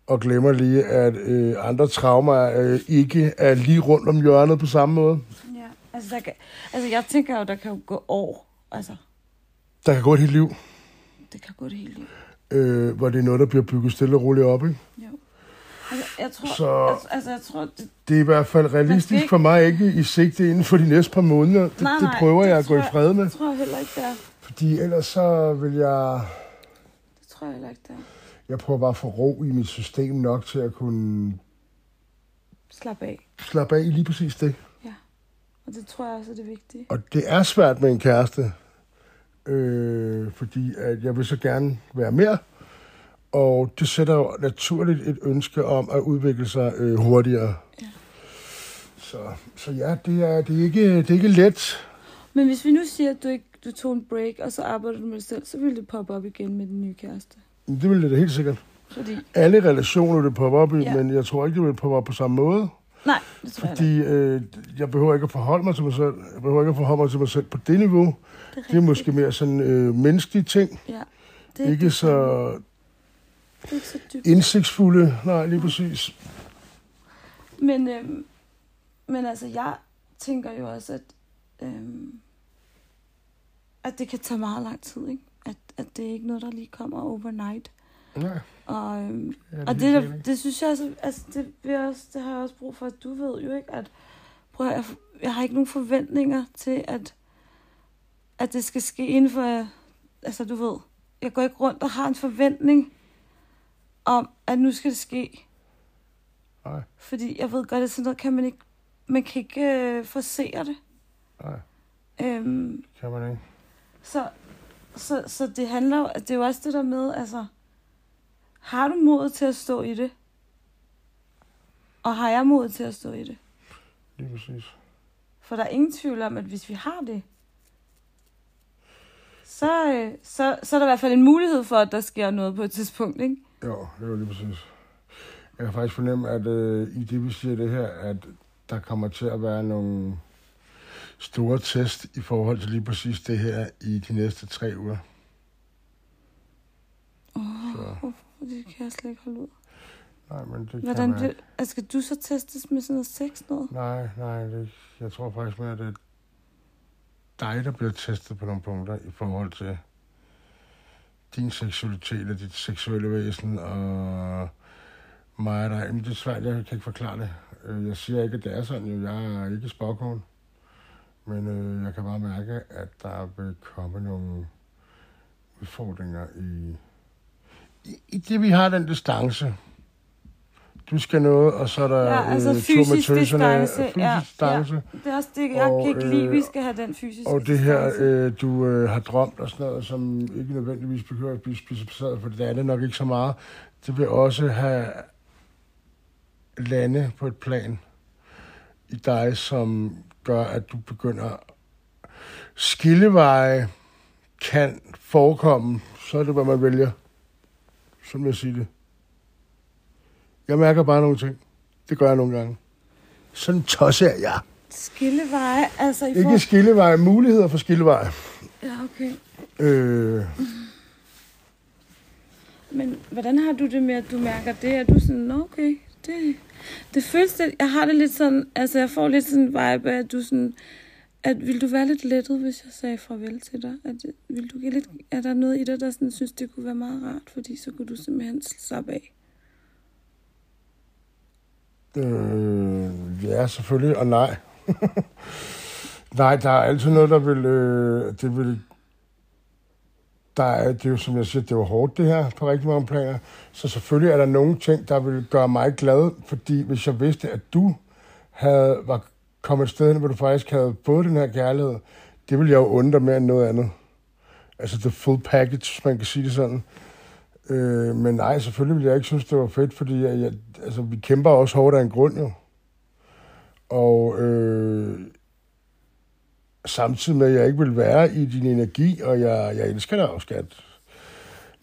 og glemmer lige, at øh, andre traumer øh, ikke er lige rundt om hjørnet på samme måde. Ja, altså, der kan, altså jeg tænker jo, der kan jo gå år. Altså, Der kan gå et helt liv, det kan gå det hele liv. øh, hvor det er noget, der bliver bygget stille og roligt op. Ikke? Jo. Jeg tror, Så- så... altså, altså, jeg tror, det, Det er i hvert fald realistisk ikke- for mig ikke i sigte inden for de næste par måneder. Det, Nej, det nej, prøver det jeg at gå i fred med. det tror jeg heller ikke, det er. Fordi ellers så vil jeg... Det tror jeg heller ikke, det er. Jeg prøver bare at få ro i mit system nok til at kunne Slap af. slappe af i lige præcis det. Og det tror jeg også er det vigtige. Og det er svært med en kæreste, øh, fordi at jeg vil så gerne være mere, og det sætter jo naturligt et ønske om at udvikle sig øh, hurtigere. Ja. Så, så ja, det er, det, er ikke, det er ikke let. Men hvis vi nu siger, at du ikke du tog en break, og så arbejder du med dig selv, så vil det poppe op igen med den nye kæreste. Det vil det da helt sikkert. Fordi, Alle relationer vil poppe op i, Ja. men jeg tror ikke, det vil poppe op på samme måde. nej, det tror jeg Fordi øh, jeg behøver ikke at forholde mig til mig selv. Jeg behøver ikke at forholde mig til mig selv på det niveau. Det er, Det er måske mere sådan øh, menneskelige ting. Ja, det er Ikke det så. Det ikke så dybt. indsigtsfulde. Nej, lige præcis. Men, øhm, men altså, jeg tænker jo også, at, øhm, at det kan tage meget lang tid, ikke? At, at det er ikke noget, der lige kommer overnight. Nej, Og, øhm, ja, og det, helt der, sikkert. det synes jeg altså, altså det, vil også, det har jeg også brug for, at du ved jo ikke, at prøv at, jeg, jeg har ikke nogen forventninger til, at, at det skal ske inden for, altså du ved, jeg går ikke rundt og har en forventning om, at nu skal det ske. Nej, Fordi jeg ved godt, at sådan noget kan man ikke, man kan ikke øh, forsere det. nej, Øhm, kan man ikke. så, så, så det handler jo, det er jo også det der med, altså, har du modet til at stå i det? Og har jeg modet til at stå i det? Lige præcis. For der er ingen tvivl om, at hvis vi har det, så, øh, så, så er der i hvert fald en mulighed for, at der sker noget på et tidspunkt, ikke? Jo, det jo lige præcis. Jeg kan faktisk fornemme, at øh, i det, vi siger det her, at der kommer til at være nogle store test i forhold til lige præcis det her i de næste tre uger. Åh, oh, det kan jeg slet ikke holde ud. Nej, men det Hvordan kan være... bliver, altså, skal du så testes med sådan noget sex noget? Nej, nej, det, jeg tror faktisk mere, at det er dig, der bliver testet på nogle punkter i forhold til din seksualitet og dit seksuelle væsen og mig og dig. Men det er svært, jeg kan ikke forklare det. Øh, jeg siger ikke, at det er sådan, jo. Jeg er ikke spåkone. Men øh, jeg kan bare mærke, at der vil komme nogle udfordringer i, i, i det, vi har den distance. Du skal noget, og så er der Ja, altså øh, fysisk distance, Fysisk ja, distance. Det er også det, jeg Og, kan ikke lide, øh, vi skal have den fysiske Og det her, øh, du øh, har drømt og sådan noget, som ikke nødvendigvis behøver at blive specificeret, for det er det nok ikke så meget. Det vil også have lande på et plan i dig, som gør, at du begynder skilleveje kan forekomme, så er det, hvad man vælger. Som jeg siger det. Jeg mærker bare nogle ting. Det gør jeg nogle gange. Sådan tosser er jeg. Skilleveje, altså i Ikke forhold... skilleveje, muligheder for skilleveje. Ja, okay. Øh, Men hvordan har du det med, at du mærker det? Er du sådan, "Nå, okay, det, det føles det, jeg har det lidt sådan, altså jeg får lidt sådan en vibe af, at du sådan, at vil du være lidt lettet, hvis jeg sagde farvel til dig? At, vil du give lidt, er der noget i dig, der sådan, synes, det kunne være meget rart, fordi så kunne du simpelthen slappe af? Øh, ja, selvfølgelig, og nej. nej, der er altid noget, der vil... Øh, det vil der er, det er jo, som jeg siger, det er jo hårdt det her på rigtig mange planer. Så selvfølgelig er der nogle ting, der vil gøre mig glad, fordi hvis jeg vidste, at du havde, var kommet et sted hen, hvor du faktisk havde fået den her kærlighed, det ville jeg jo undre mere end noget andet. Altså the full package, hvis man kan sige det sådan. Øh, men nej, selvfølgelig ville jeg ikke synes, det var fedt, fordi jeg, jeg, altså, vi kæmper også hårdt af en grund jo. Og øh, samtidig med, at jeg ikke vil være i din energi, og jeg, jeg elsker dig også, skat.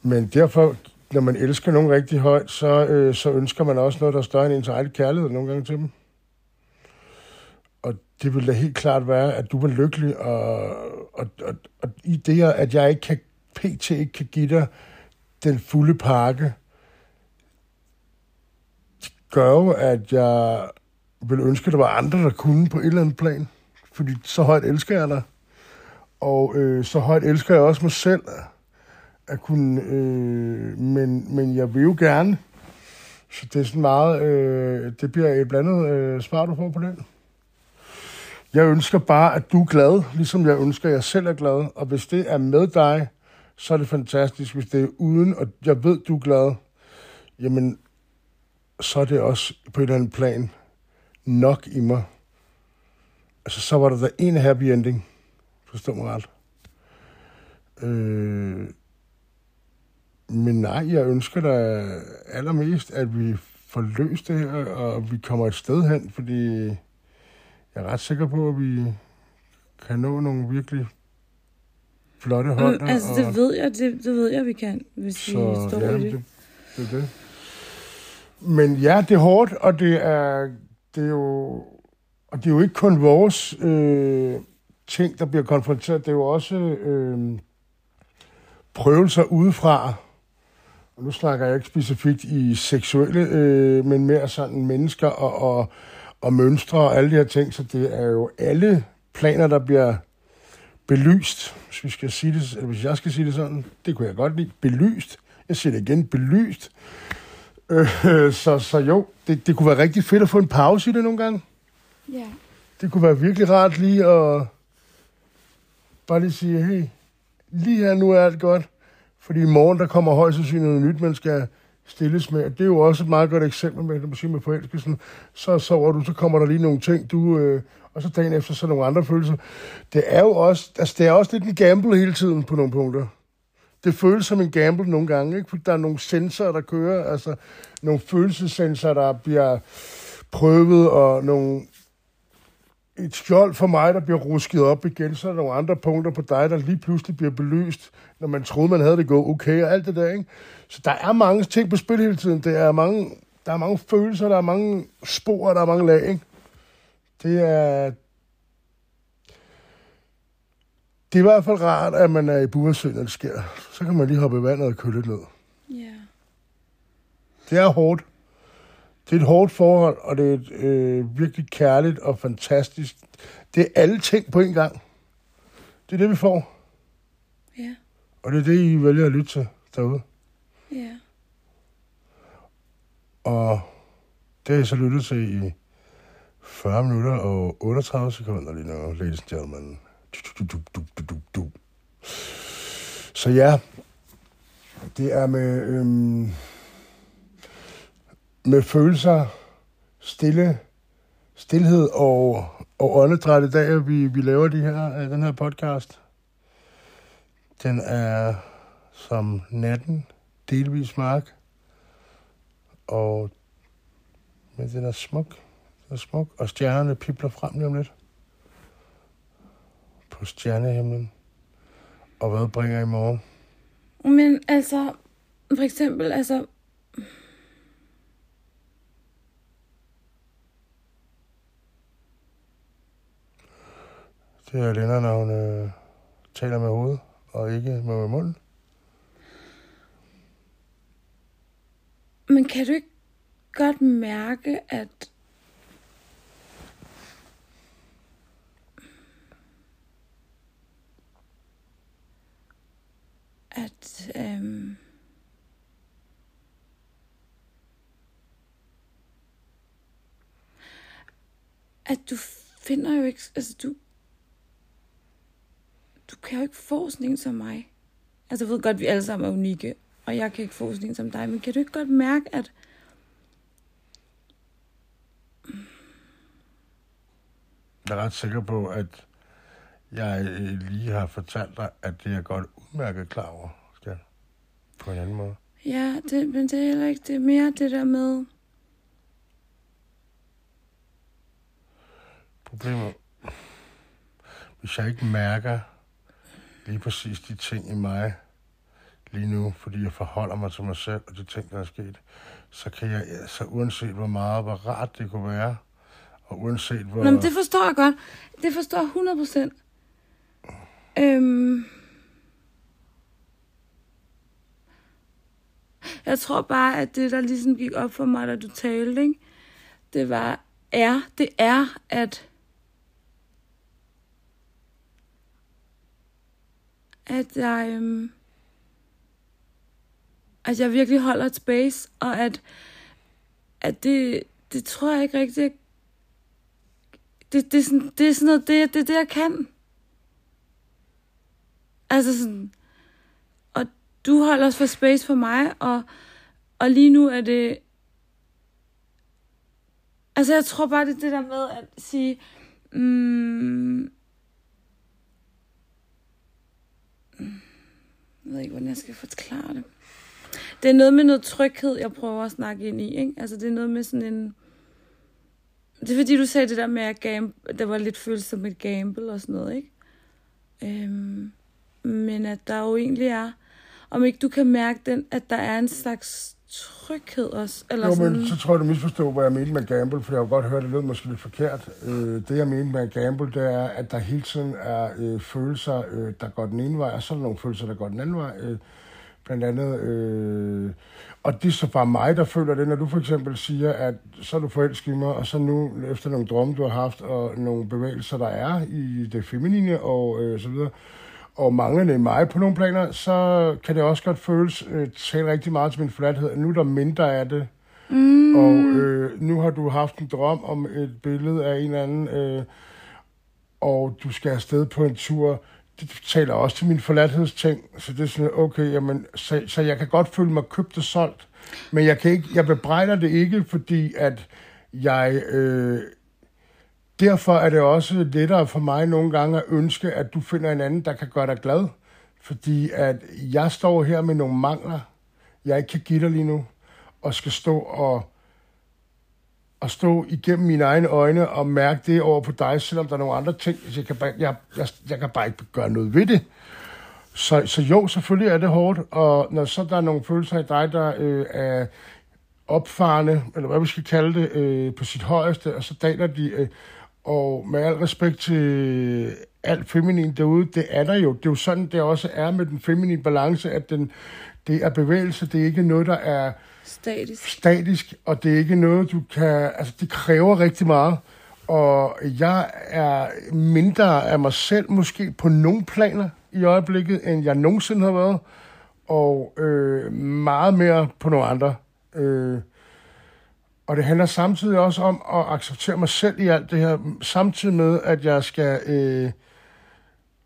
Men derfor, når man elsker nogen rigtig højt, så, øh, så ønsker man også noget, der er større end ens eget kærlighed nogle gange til dem. Og det vil da helt klart være, at du var lykkelig, og, og, og, og i det, at jeg ikke kan, pt. ikke kan give dig den fulde pakke, gør jo, at jeg ville ønske, at der var andre, der kunne på et eller andet plan. Fordi så højt elsker jeg dig. Og øh, så højt elsker jeg også mig selv. At kunne, øh, men, men jeg vil jo gerne. Så det er sådan meget, øh, det bliver et blandet øh, svar, du får på den. Jeg ønsker bare, at du er glad, ligesom jeg ønsker, at jeg selv er glad. Og hvis det er med dig, så er det fantastisk. Hvis det er uden, og jeg ved, du er glad, jamen, så er det også på et eller andet plan nok i mig. Altså, så var der da en happy ending. Forstår mig ret. Øh, men nej, jeg ønsker da allermest, at vi får løst det her, og vi kommer et sted hen, fordi jeg er ret sikker på, at vi kan nå nogle virkelig flotte. Mm, altså, og, det ved jeg, det, det ved jeg, vi kan, hvis så, vi står ja, i det. det, det er det. Men ja, det er hårdt, og det er, det er jo, og det er jo ikke kun vores øh, ting, der bliver konfronteret. Det er jo også øh, prøvelser udefra. Og nu snakker jeg ikke specifikt i seksuelle, øh, men mere sådan mennesker og, og, og mønstre og alle de her ting. Så det er jo alle planer, der bliver belyst, hvis, vi skal sige det, eller hvis jeg skal sige det sådan. Det kunne jeg godt lide. Belyst. Jeg siger det igen. Belyst. Øh, så, så jo, det, det kunne være rigtig fedt at få en pause i det nogle gange. Ja. Det kunne være virkelig rart lige at bare lige sige, hey, lige her nu er alt godt. Fordi i morgen, der kommer højst sandsynligt noget nyt, man skal stilles med. Og det er jo også et meget godt eksempel med, når man siger med forelskelsen. Så sover du, så kommer der lige nogle ting, du... Øh, og så dagen efter, så nogle andre følelser. Det er jo også, altså det er også lidt en gamble hele tiden på nogle punkter. Det føles som en gamble nogle gange, ikke? Fordi der er nogle sensorer, der kører, altså nogle følelsessensorer, der bliver prøvet, og nogle et skjold for mig, der bliver rusket op igen, så er der nogle andre punkter på dig, der lige pludselig bliver belyst, når man troede, man havde det gået okay, og alt det der, ikke? Så der er mange ting på spil hele tiden. Det er mange, der er mange følelser, der er mange spor, der er mange lag, ikke? Det er... Det er i hvert fald rart, at man er i Buresø, når det sker. Så kan man lige hoppe i vandet og køle lidt ned. Ja. Det er hårdt. Det er et hårdt forhold, og det er et øh, virkelig kærligt og fantastisk. Det er alle ting på en gang. Det er det, vi får. Ja. Og det er det, I vælger at lytte til derude. Ja. Og det har I så lyttet til i 40 minutter og 38 sekunder lige nu, ladies and gentlemen. Du, du, du, du, du, du. Så ja, det er med, øhm, med følelser, stille, stillhed og, og åndedræt i dag, at vi, vi laver de her, øh, den her podcast. Den er som natten, delvis mørk, og men den er smuk. Er smuk, og stjernerne pipler frem lige om lidt. På stjernehimlen. Og hvad bringer i morgen? Men altså, for eksempel, altså... Det er Lena, når hun øh, taler med hovedet, og ikke med, med munden. Men kan du ikke godt mærke, at... At... Øhm, at du finder jo ikke... Altså, du... Du kan jo ikke få sådan en som mig. Altså, jeg ved godt, at vi alle sammen er unikke, og jeg kan ikke få sådan en som dig, men kan du ikke godt mærke, at Jeg er ret sikker på, at jeg øh, lige har fortalt dig, at det er godt udmærket klar over, skal På en anden måde. Ja, det, men det er heller ikke, det er mere det der med, Problemet, hvis jeg ikke mærker lige præcis de ting i mig lige nu, fordi jeg forholder mig til mig selv og de ting, der er sket, så kan jeg, så uanset hvor meget, hvor rart det kunne være, og uanset hvor... Nå, men det forstår jeg godt. Det forstår jeg 100 procent. Øhm, jeg tror bare, at det, der ligesom gik op for mig, da du talte, ikke? det var, er, det er, at at jeg, øhm, at jeg virkelig holder et space, og at, at det, det tror jeg ikke rigtigt, det, det, er sådan, det er sådan noget, det, det er det, jeg kan. Altså sådan, du holder også for space for mig, og, og lige nu er det, altså jeg tror bare, det er det der med at sige, mm, jeg ved ikke, hvordan jeg skal forklare det. Det er noget med noget tryghed, jeg prøver at snakke ind i, ikke? Altså det er noget med sådan en, det er fordi, du sagde det der med, at gamble, der var lidt følelse som et gamble og sådan noget, ikke? Øhm, men at der jo egentlig er, om ikke du kan mærke den, at der er en slags tryghed også. Eller jo, sådan. men så tror jeg, du misforstår, hvad jeg mente med gamble, for jeg har godt hørt, det lød måske lidt forkert. Øh, det, jeg mente med gamble, det er, at der hele tiden er øh, følelser, øh, der går den ene vej, og så er der nogle følelser, der går den anden vej. Øh, blandt andet, øh, og det er så bare mig, der føler det, når du for eksempel siger, at så er du forelsket i mig, og så nu, efter nogle drømme, du har haft, og nogle bevægelser, der er i det feminine, og øh, så videre, og manglende i mig på nogle planer, så kan det også godt føles, øh, tale rigtig meget til min flathed, at nu er der mindre af det. Mm. Og øh, nu har du haft en drøm om et billede af en eller anden, øh, og du skal afsted på en tur. Det taler også til min forladthedsting, så det er sådan, okay, jamen, så, så jeg kan godt føle mig købt og solgt, men jeg, kan ikke, jeg bebrejder det ikke, fordi at jeg... Øh, derfor er det også lettere for mig nogle gange at ønske, at du finder en anden, der kan gøre dig glad. Fordi at jeg står her med nogle mangler, jeg ikke kan give dig lige nu, og skal stå og og stå igennem mine egne øjne og mærke det over på dig, selvom der er nogle andre ting. Jeg kan bare, jeg, jeg, jeg kan bare ikke gøre noget ved det. Så, så jo, selvfølgelig er det hårdt, og når så der er nogle følelser i dig, der øh, er opfarende, eller hvad vi skal kalde det, øh, på sit højeste, og så daler de, øh, og med al respekt til alt feminin derude, det er der jo. Det er jo sådan, det også er med den feminine balance, at den, det er bevægelse, det er ikke noget, der er Statisk. statisk, og det er ikke noget, du kan... Altså, det kræver rigtig meget. Og jeg er mindre af mig selv, måske på nogle planer i øjeblikket, end jeg nogensinde har været. Og øh, meget mere på nogle andre. Øh, og det handler samtidig også om at acceptere mig selv i alt det her, samtidig med, at jeg skal øh,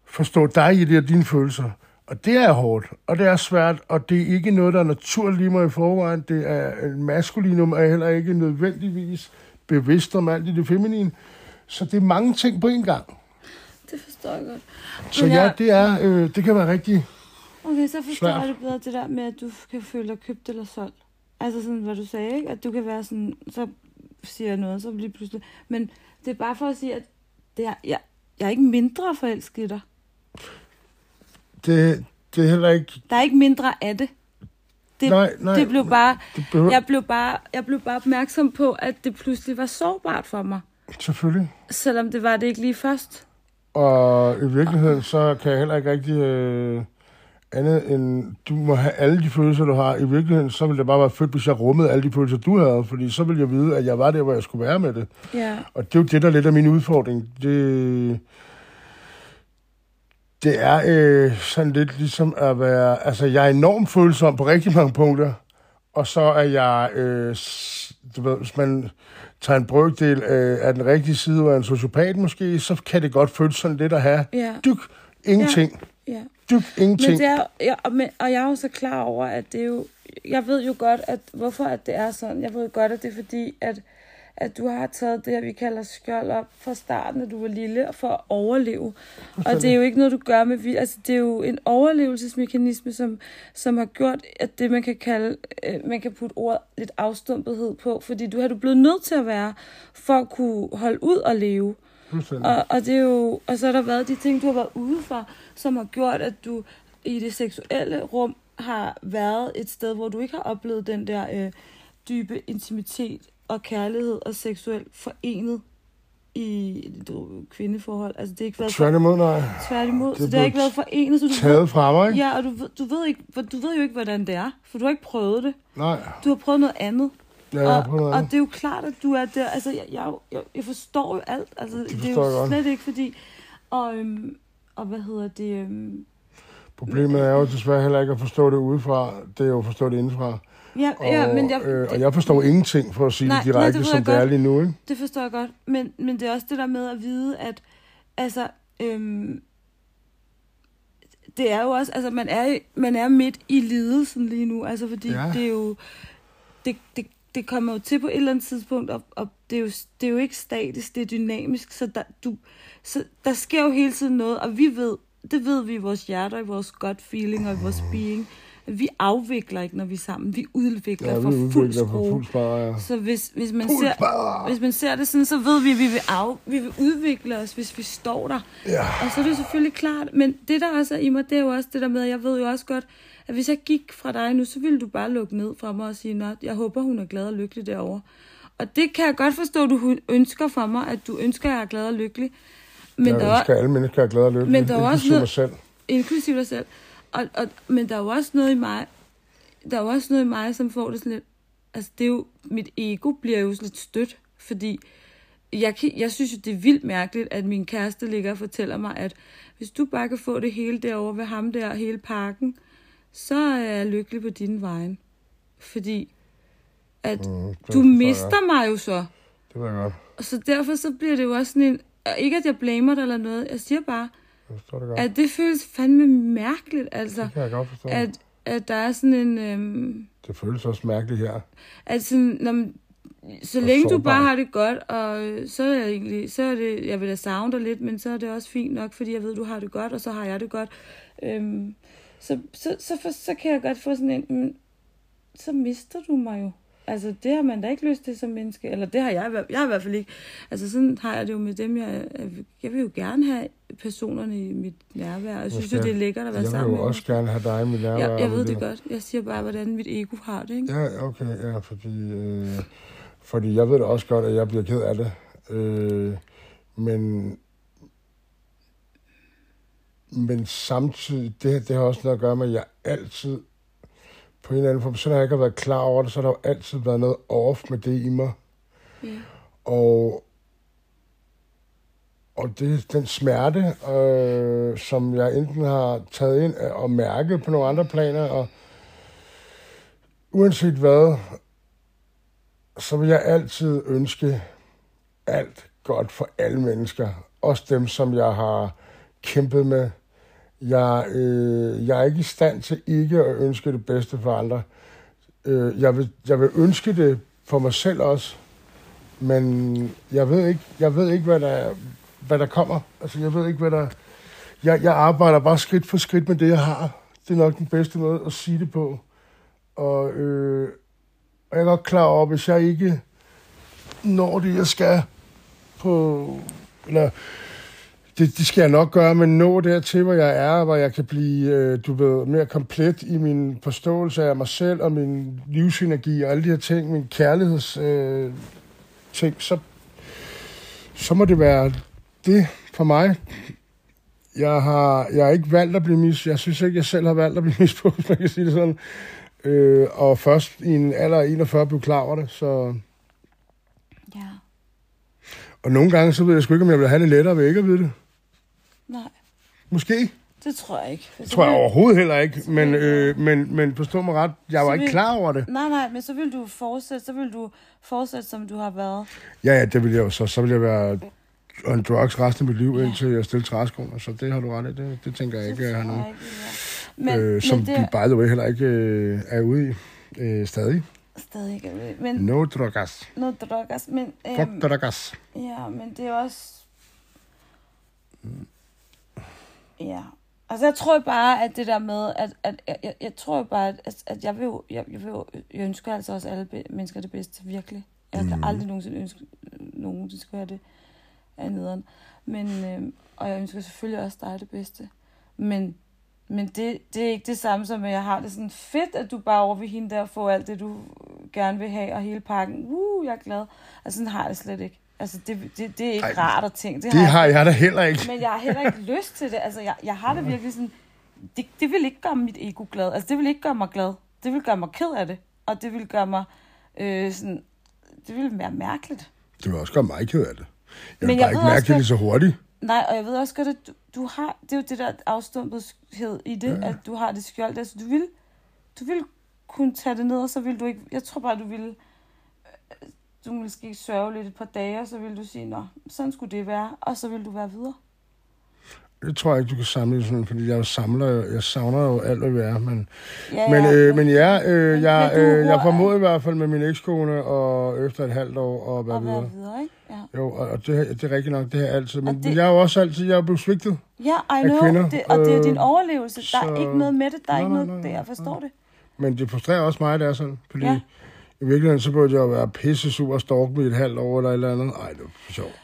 forstå dig i det og dine følelser. Og det er hårdt, og det er svært, og det er ikke noget, der er naturligt i mig i forvejen. Det er en maskulinum, er heller ikke nødvendigvis bevidst om alt i det feminine. Så det er mange ting på en gang. Det forstår jeg godt. Så Men ja, jeg- det, er, øh, det kan være rigtig... Okay, så forstår Svært. jeg det bedre, det der med, at du kan føle dig købt eller solgt. Altså sådan, hvad du sagde, ikke? At du kan være sådan, så siger jeg noget, så lige pludselig... Men det er bare for at sige, at det er, jeg, jeg er ikke mindre forelsket i dig. Det, det er heller ikke... Der er ikke mindre af det. Det, Nej, nej, det blev bare, Det behøver, jeg, blev bare, jeg blev bare opmærksom på, at det pludselig var sårbart for mig. Selvfølgelig. Selvom det var det ikke lige først. Og i virkeligheden, så kan jeg heller ikke rigtig øh, andet end, du må have alle de følelser, du har. I virkeligheden, så ville det bare være fedt, hvis jeg rummede alle de følelser, du havde, fordi så ville jeg vide, at jeg var der, hvor jeg skulle være med det. Ja. Og det er jo det, der er lidt af min udfordring. Det, det er øh, sådan lidt ligesom at være... Altså, jeg er enormt følsom på rigtig mange punkter, og så er jeg... Øh, du ved, hvis man tager en brøkdel øh, af den rigtige side og er en sociopat måske, så kan det godt føles sådan lidt at have Ja. dyk ingenting. Ja. Dyk ingenting. Men det er, ja, og, men, og jeg er jo så klar over, at det er jo... Jeg ved jo godt, at hvorfor at det er sådan. Jeg ved godt, at det er fordi, at, at du har taget det, vi kalder skjold op fra starten, da du var lille, for at overleve. Og det er jo ikke noget, du gør med vilje. Altså, det er jo en overlevelsesmekanisme, som, som har gjort, at det, man kan kalde... Øh, man kan putte ordet lidt afstumpethed på, fordi du har du blevet nødt til at være, for at kunne holde ud og leve. Og, og, det er jo, og så har der været de ting, du har været ude for, som har gjort, at du i det seksuelle rum har været et sted, hvor du ikke har oplevet den der øh, dybe intimitet og kærlighed og seksuelt forenet i et kvindeforhold. Altså det har ikke været Tværtimod, nej. tværtimod, Det så er det har ikke været forenet. Så du Taget fra mig, ved, ikke? ja, og du, ved- du, ved ikke, du ved jo ikke, hvordan det er, for du har ikke prøvet det. Nej. Du har prøvet noget andet. Ja, og, og det er jo klart, at du er der. Altså, jeg, jeg, jeg, jeg forstår jo alt. Altså, det, det er jo godt. slet ikke fordi... Og, øhm, og hvad hedder det? Øhm, Problemet er jo desværre heller ikke at forstå det udefra. Det er jo at forstå det indefra. ja, Og, ja, men jeg, øh, og det, jeg forstår ingenting, for at sige Nej, det nej, direkte, det som det er lige nu. Ikke? det forstår jeg godt. Men, men det er også det der med at vide, at altså, øhm, det er jo også, altså man er, man er midt i lidelsen lige nu, altså fordi ja. det er jo, det, det, det kommer jo til på et eller andet tidspunkt, og, og det, er jo, det er jo ikke statisk, det er dynamisk, så der, du, så der sker jo hele tiden noget, og vi ved, det ved vi i vores hjerter, i vores gut feeling og i vores being, at vi afvikler ikke, når vi er sammen, vi udvikler Ja, vi for fuld skrue. ja. Så hvis, hvis, man ser, hvis man ser det sådan, så ved vi, at vi vil, af, vi vil udvikle os, hvis vi står der. Ja. Og så er det selvfølgelig klart, men det der også er i mig, det er jo også det der med, at jeg ved jo også godt, at hvis jeg gik fra dig nu, så ville du bare lukke ned fra mig og sige, Nå, jeg håber, hun er glad og lykkelig derovre. Og det kan jeg godt forstå, at du ønsker for mig, at du ønsker, at jeg er glad og lykkelig. Men jeg der er, ønsker, at alle mennesker er glade og lykkelige. Men der er også inklusive noget- mig selv. inklusive dig selv. Og, og, men der er jo også noget i mig, der er jo også noget i mig, som får det sådan lidt, altså det er jo, mit ego bliver jo sådan lidt stødt, fordi jeg, kan, jeg synes jo, det er vildt mærkeligt, at min kæreste ligger og fortæller mig, at hvis du bare kan få det hele derovre ved ham der, hele parken, så er jeg lykkelig på din vejen. Fordi at Mm, du jeg mister mig jo så. Det jeg godt. Og så derfor så bliver det jo også sådan en, ikke at jeg blamer dig eller noget, jeg siger bare, Jeg det godt. at det føles fandme mærkeligt, altså, det kan jeg godt forstå. at, at der er sådan en, øhm, Det føles også mærkeligt her. at sådan, når man, så Og længe du sårbar. bare har det godt, og øh, så er det egentlig, så er det, jeg vil da savne dig lidt, men så er det også fint nok, fordi jeg ved, du har det godt, og så har jeg det godt. Øhm, så, så, så, for, så kan jeg godt få sådan en, mm, så mister du mig jo. Altså, det har man da ikke lyst til som menneske. Eller det har jeg, i jeg har i hvert fald ikke. Altså, sådan har jeg det jo med dem, jeg... Jeg vil jo gerne have personerne i mit nærvær. Jeg synes jo, det er lækkert at være Jeg vil sammen jo med også gerne have dig med nærvær. Ja, jeg og ved med det godt. Jeg siger bare, hvordan mit ego har det, ikke? Ja, okay, ja, fordi, øh, fordi jeg ved da også godt, at jeg bliver ked af det. Øh, men, men samtidig, det, det har også noget at gøre med, at jeg altid, på en eller anden form, selvom jeg ikke har været klar over det, så har der jo altid været noget off med det i mig. Ja. Og, og det er den smerte, øh, som jeg enten har taget ind og mærket på nogle andre planer, og uanset hvad, så vil jeg altid ønske alt godt for alle mennesker. Også dem, som jeg har kæmpet med. Jeg, øh, jeg er ikke i stand til ikke at ønske det bedste for andre. Øh, jeg, vil, jeg vil ønske det for mig selv også, men jeg ved ikke, jeg ved ikke hvad, der, hvad der kommer. Altså, jeg ved ikke, hvad der... Jeg, jeg arbejder bare skridt for skridt med det, jeg har. Det er nok den bedste måde at sige det på. Og, øh, og jeg er godt klar over, hvis jeg ikke når det, jeg skal på... Eller, det, det skal jeg nok gøre, men nå dertil, hvor jeg er, hvor jeg kan blive, øh, du ved, mere komplet i min forståelse af mig selv og min livsenergi og alle de her ting, min kærligheds øh, ting, så, så må det være det for mig. Jeg har, jeg har ikke valgt at blive mis... Jeg synes ikke, jeg selv har valgt at blive misbrugt, man kan sige det sådan. Øh, og først i en alder af 41 blev klar over det, så... Ja. Og nogle gange, så ved jeg sgu ikke, om jeg vil have det lettere ved ikke at vide det. Nej, Måske. det tror jeg ikke. Det tror jeg vil- overhovedet heller ikke, men, øh, men, men forstå mig ret, jeg var Så ikke vil- klar over det. Nej, nej, men så vil du fortsætte, så vil du fortsætte, som du har været. Ja, ja, det vil jeg jo så. Så vil jeg være on drugs resten af mit liv, Ja. indtil jeg stiller træskoene. Så det har du ret i. Det, det tænker jeg ikke, jeg har det er. Men, øh, som men det vi, by the way, heller ikke øh, er ude i øh, stadig. Stadig ikke. Men No drugs. noget drogas. Men, Fuck øhm, drugs. ja, men det er også... Ja. Altså, jeg tror bare, at det der med, at, at jeg, jeg, jeg tror bare, at, at- jeg vil jo, jeg, jeg, vil jo, jeg ønsker altså også alle mennesker det bedste, virkelig. Jeg kan Mhm. aldrig nogensinde ønske nogen, de skal have det af nederen. Men, øhm, og jeg ønsker selvfølgelig også dig det bedste. Men, men det, det er ikke det samme som, at jeg har det sådan fedt, at du bare over ved hende der får alt det, du gerne vil have, og hele pakken. Uh, jeg er glad. Altså, sådan har jeg det slet ikke. Altså, det, det, det er ikke Ej, rart at tænke. Det har jeg da heller ikke. men jeg har heller ikke lyst til det. Altså, jeg, jeg har det virkelig sådan... Det, det vil ikke gøre mit ego glad. Altså, det vil ikke gøre mig glad. Det vil gøre mig ked af det. Og det vil gøre mig øh, sådan... Det vil være mærkeligt. Det vil også gøre mig ked af det. Jeg Men vil jeg bare ikke ved mærke også det så hurtigt. Nej, og jeg ved også godt, at du, du har... Det er jo det der afstumpethed i det, ja. at du har det skjold. Altså, du vil, du vil kunne tage det ned, og så vil du ikke... Jeg tror bare, du ville... øh, Du måske sørge lidt et par dage, og så vil du sige, nå, sådan skulle det være, og så vil du være videre. Det tror jeg ikke, du kan samle sådan, fordi jeg samler, jo- jeg savner jo alt være, men Ja, Men, ja, øh, men ja, øh, men- jeg, men du øh, jeg formoder i hvert fald med min ekskone, og efter et halvt år, og hvad og videre. videre, ikke? Ja. Jo, og og det, det er rigtigt nok, det her altid. Men, Og det... jeg er jo også altid, jeg er blevet svigtet. Ja, I know, kvinder, det, og det er din øh, overlevelse. Der er så- ikke noget med det, der er Nej, ikke nej, noget nej, der, jeg nej, forstår det. Men det frustrerer også mig, det er sådan. Fordi Ja. Ja. i virkeligheden, så burde jeg jo være pisse sur og mig i et halvt år eller et eller andet. Ej, det er for sjovt.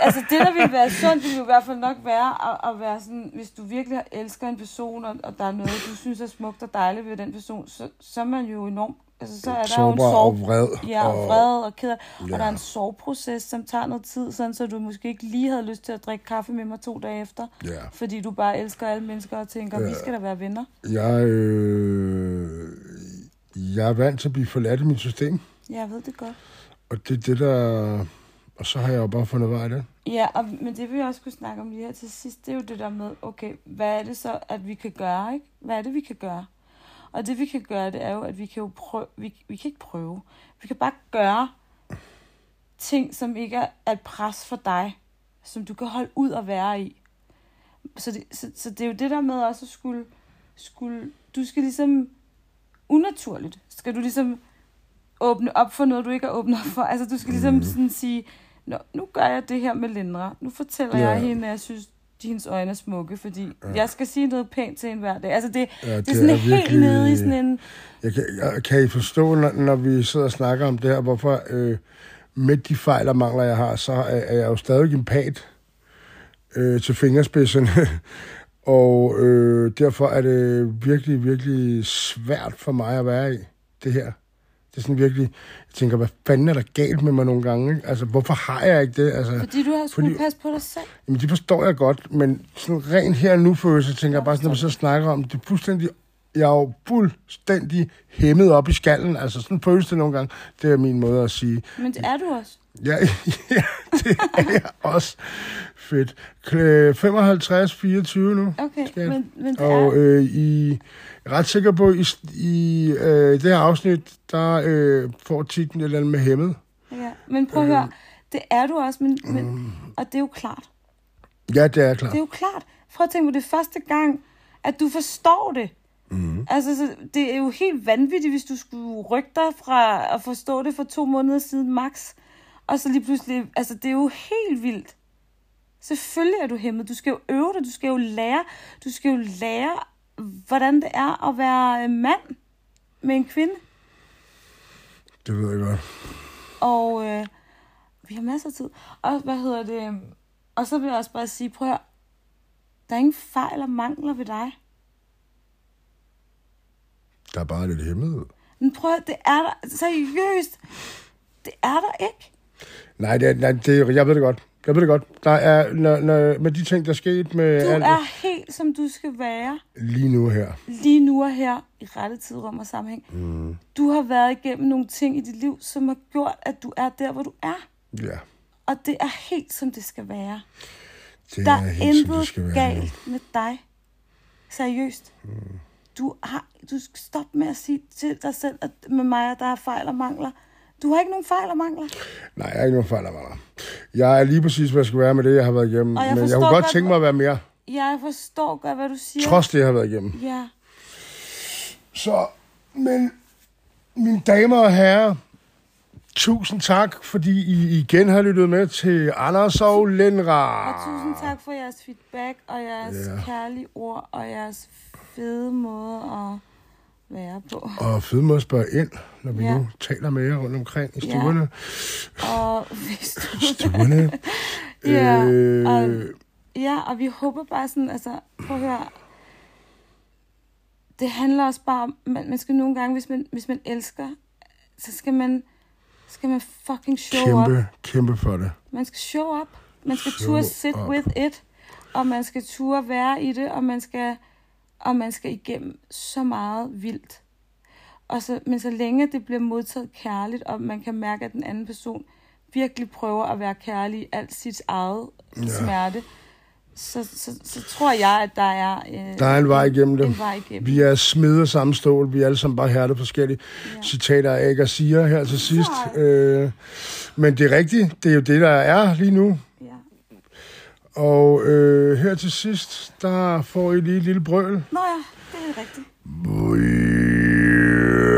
Altså det, der ville være sundt, ville jo i hvert fald nok være at, at være sådan, hvis du virkelig elsker en person, og, og der er noget, du synes er smukt og dejligt ved den person, så, så er man jo enormt, altså så er der jo en sorg, og vred. ja, og vred og ked af, og Ja. der er en sorgproces, som tager noget tid, sådan så du måske ikke lige havde lyst til at drikke kaffe med mig to dage efter, Ja. fordi du bare elsker alle mennesker og tænker, vi Ja. skal da være venner. Jeg, øh, jeg er vant til at blive forladt i mit system. Jeg ved det godt. Og det er det, der... Og så har jeg jo bare fundet vej i det. Ja, og, men det vi også kunne snakke om lige her til sidst, det er jo det der med, okay, hvad er det så, at vi kan gøre, ikke? Hvad er det, vi kan gøre? Og det vi kan gøre, det er jo, at vi kan jo prøve, vi, vi kan ikke prøve, vi kan bare gøre ting, som ikke er er et pres for dig, som du kan holde ud og være i. Så det, så, så det er jo det der med også at skulle, skulle, du skal ligesom, unaturligt, skal du ligesom åbne op for noget, du ikke har åbnet op for. Altså, du skal ligesom Mhm. sådan sige, Nå, nu gør jeg det her med Lindra. Nu fortæller Ja. jeg hende, at jeg synes, dine øjne er smukke, fordi ja. jeg skal sige noget pænt til en hver dag. Altså, det, Ja, det, det er sådan er helt virkelig- nede i sådan en... Jeg kan, jeg, kan I forstå, når, når vi sidder og snakker om det her, hvorfor øh, med de fejl og mangler, jeg har, så er, er jeg jo stadig empat øh, til fingerspidserne. og øh, derfor er det virkelig, virkelig svært for mig at være i det her. Det er sådan virkelig, jeg tænker, hvad fanden er der galt med mig nogle gange? Ikke? Altså, hvorfor har jeg ikke det? Altså, Fordi du har skulle Fordi- passe på dig selv. Jamen, det forstår jeg godt, men sådan rent her nu følelse, tænker jeg bare sådan, når vi så snakker om det, er fuldstændig, jeg er jo fuldstændig hæmmet op i skallen, altså sådan føles det nogle gange, det er min måde at sige. Men det er du også. Ja, ja det er også. Fedt. Kl- 55, 24 nu. Okay, Skat. men, men det Og øh, I er ret sikker på, i, i øh, det her afsnit, der øh, får titlen et eller andet med hæmmet. Ja, men prøv at Øh. høre. Det er du også, men, men, Mm. og det er jo klart. Ja, det er klart. Det er jo klart. Prøv at tænke på det første gang, at du forstår det. Mm. Altså, så det er jo helt vanvittigt, hvis du skulle rykke dig fra at forstå det for to måneder siden max. Og så lige pludselig, altså det er jo helt vildt. Selvfølgelig er du hæmmet. Du skal jo øve dig, du skal jo lære, du skal jo lære, hvordan det er at være øh, mand med en kvinde. Det ved jeg godt. Og øh, vi har masser af tid. Og hvad hedder det? øhm, Og så vil jeg også bare sige, prøv at høre, der er ingen fejl og mangler ved dig. Der er bare lidt hæmmet. Men prøv at, det er der, seriøst, det er der ikke. Nej, det, er- nej det, jeg ved det godt. Jeg ved det godt. Der er, når, når, med de ting, der er sket med Du alt er helt, som du skal være, lige nu her. lige nu og her, i rette tid, rum og sammenhæng. Mm. Du har været igennem nogle ting i dit liv, som har gjort, at du er der, hvor du er. Ja, Og det er helt, som det skal være. det Der er er helt, som det intet skal være. galt med dig. Seriøst. Mm. Du, har, du skal stoppe med at sige til dig selv, at med mig, der er fejl og mangler. Du har ikke nogen fejl og mangler. Nej, jeg er ikke nogen fejl af mig. Jeg er lige præcis, hvad jeg skal være med det, jeg har været igennem. Og jeg Men jeg kunne godt tænke mig at være mere, Jeg forstår godt, hvad du siger. trods det, jeg har været igennem. Ja. Så, men mine damer og herrer, tusind tak, fordi I igen har lyttet med til Anders og Lenra. Og tusind tak for jeres feedback, og jeres Ja. yeah. kærlige ord, og jeres fede måde at være på. Og fed måde at spørge ind, når vi Ja. nu taler med jer rundt omkring i Ja. stuerne. Og hvis du... Stuerne. Ja, øh, og- Ja, og vi håber bare sådan, altså, prøv at høre. Det handler også bare om, man, man skal nogle gange, hvis man, hvis man elsker, så skal man, skal man fucking show up. kæmpe, kæmpe for det. Man skal show up. Man skal Show turde sit up. with it. Og man skal turde være i det, og man skal, og man skal igennem så meget vildt. Og så, men så længe det bliver modtaget kærligt, og man kan mærke, at den anden person virkelig prøver at være kærlig i alt sit eget Ja. smerte, så, så, så tror jeg, at der er, øh, Der er en vej igennem det. en vej igennem. Vi er smed af samme stål. Vi er alle sammen bare hærdet forskellige Ja. citater af siger her til sidst. Øh, men det er rigtigt. Det er jo det, der er lige nu. Og øh, her til sidst, der får I lige et lille brøl. Nå ja, det er rigtigt. Brøl.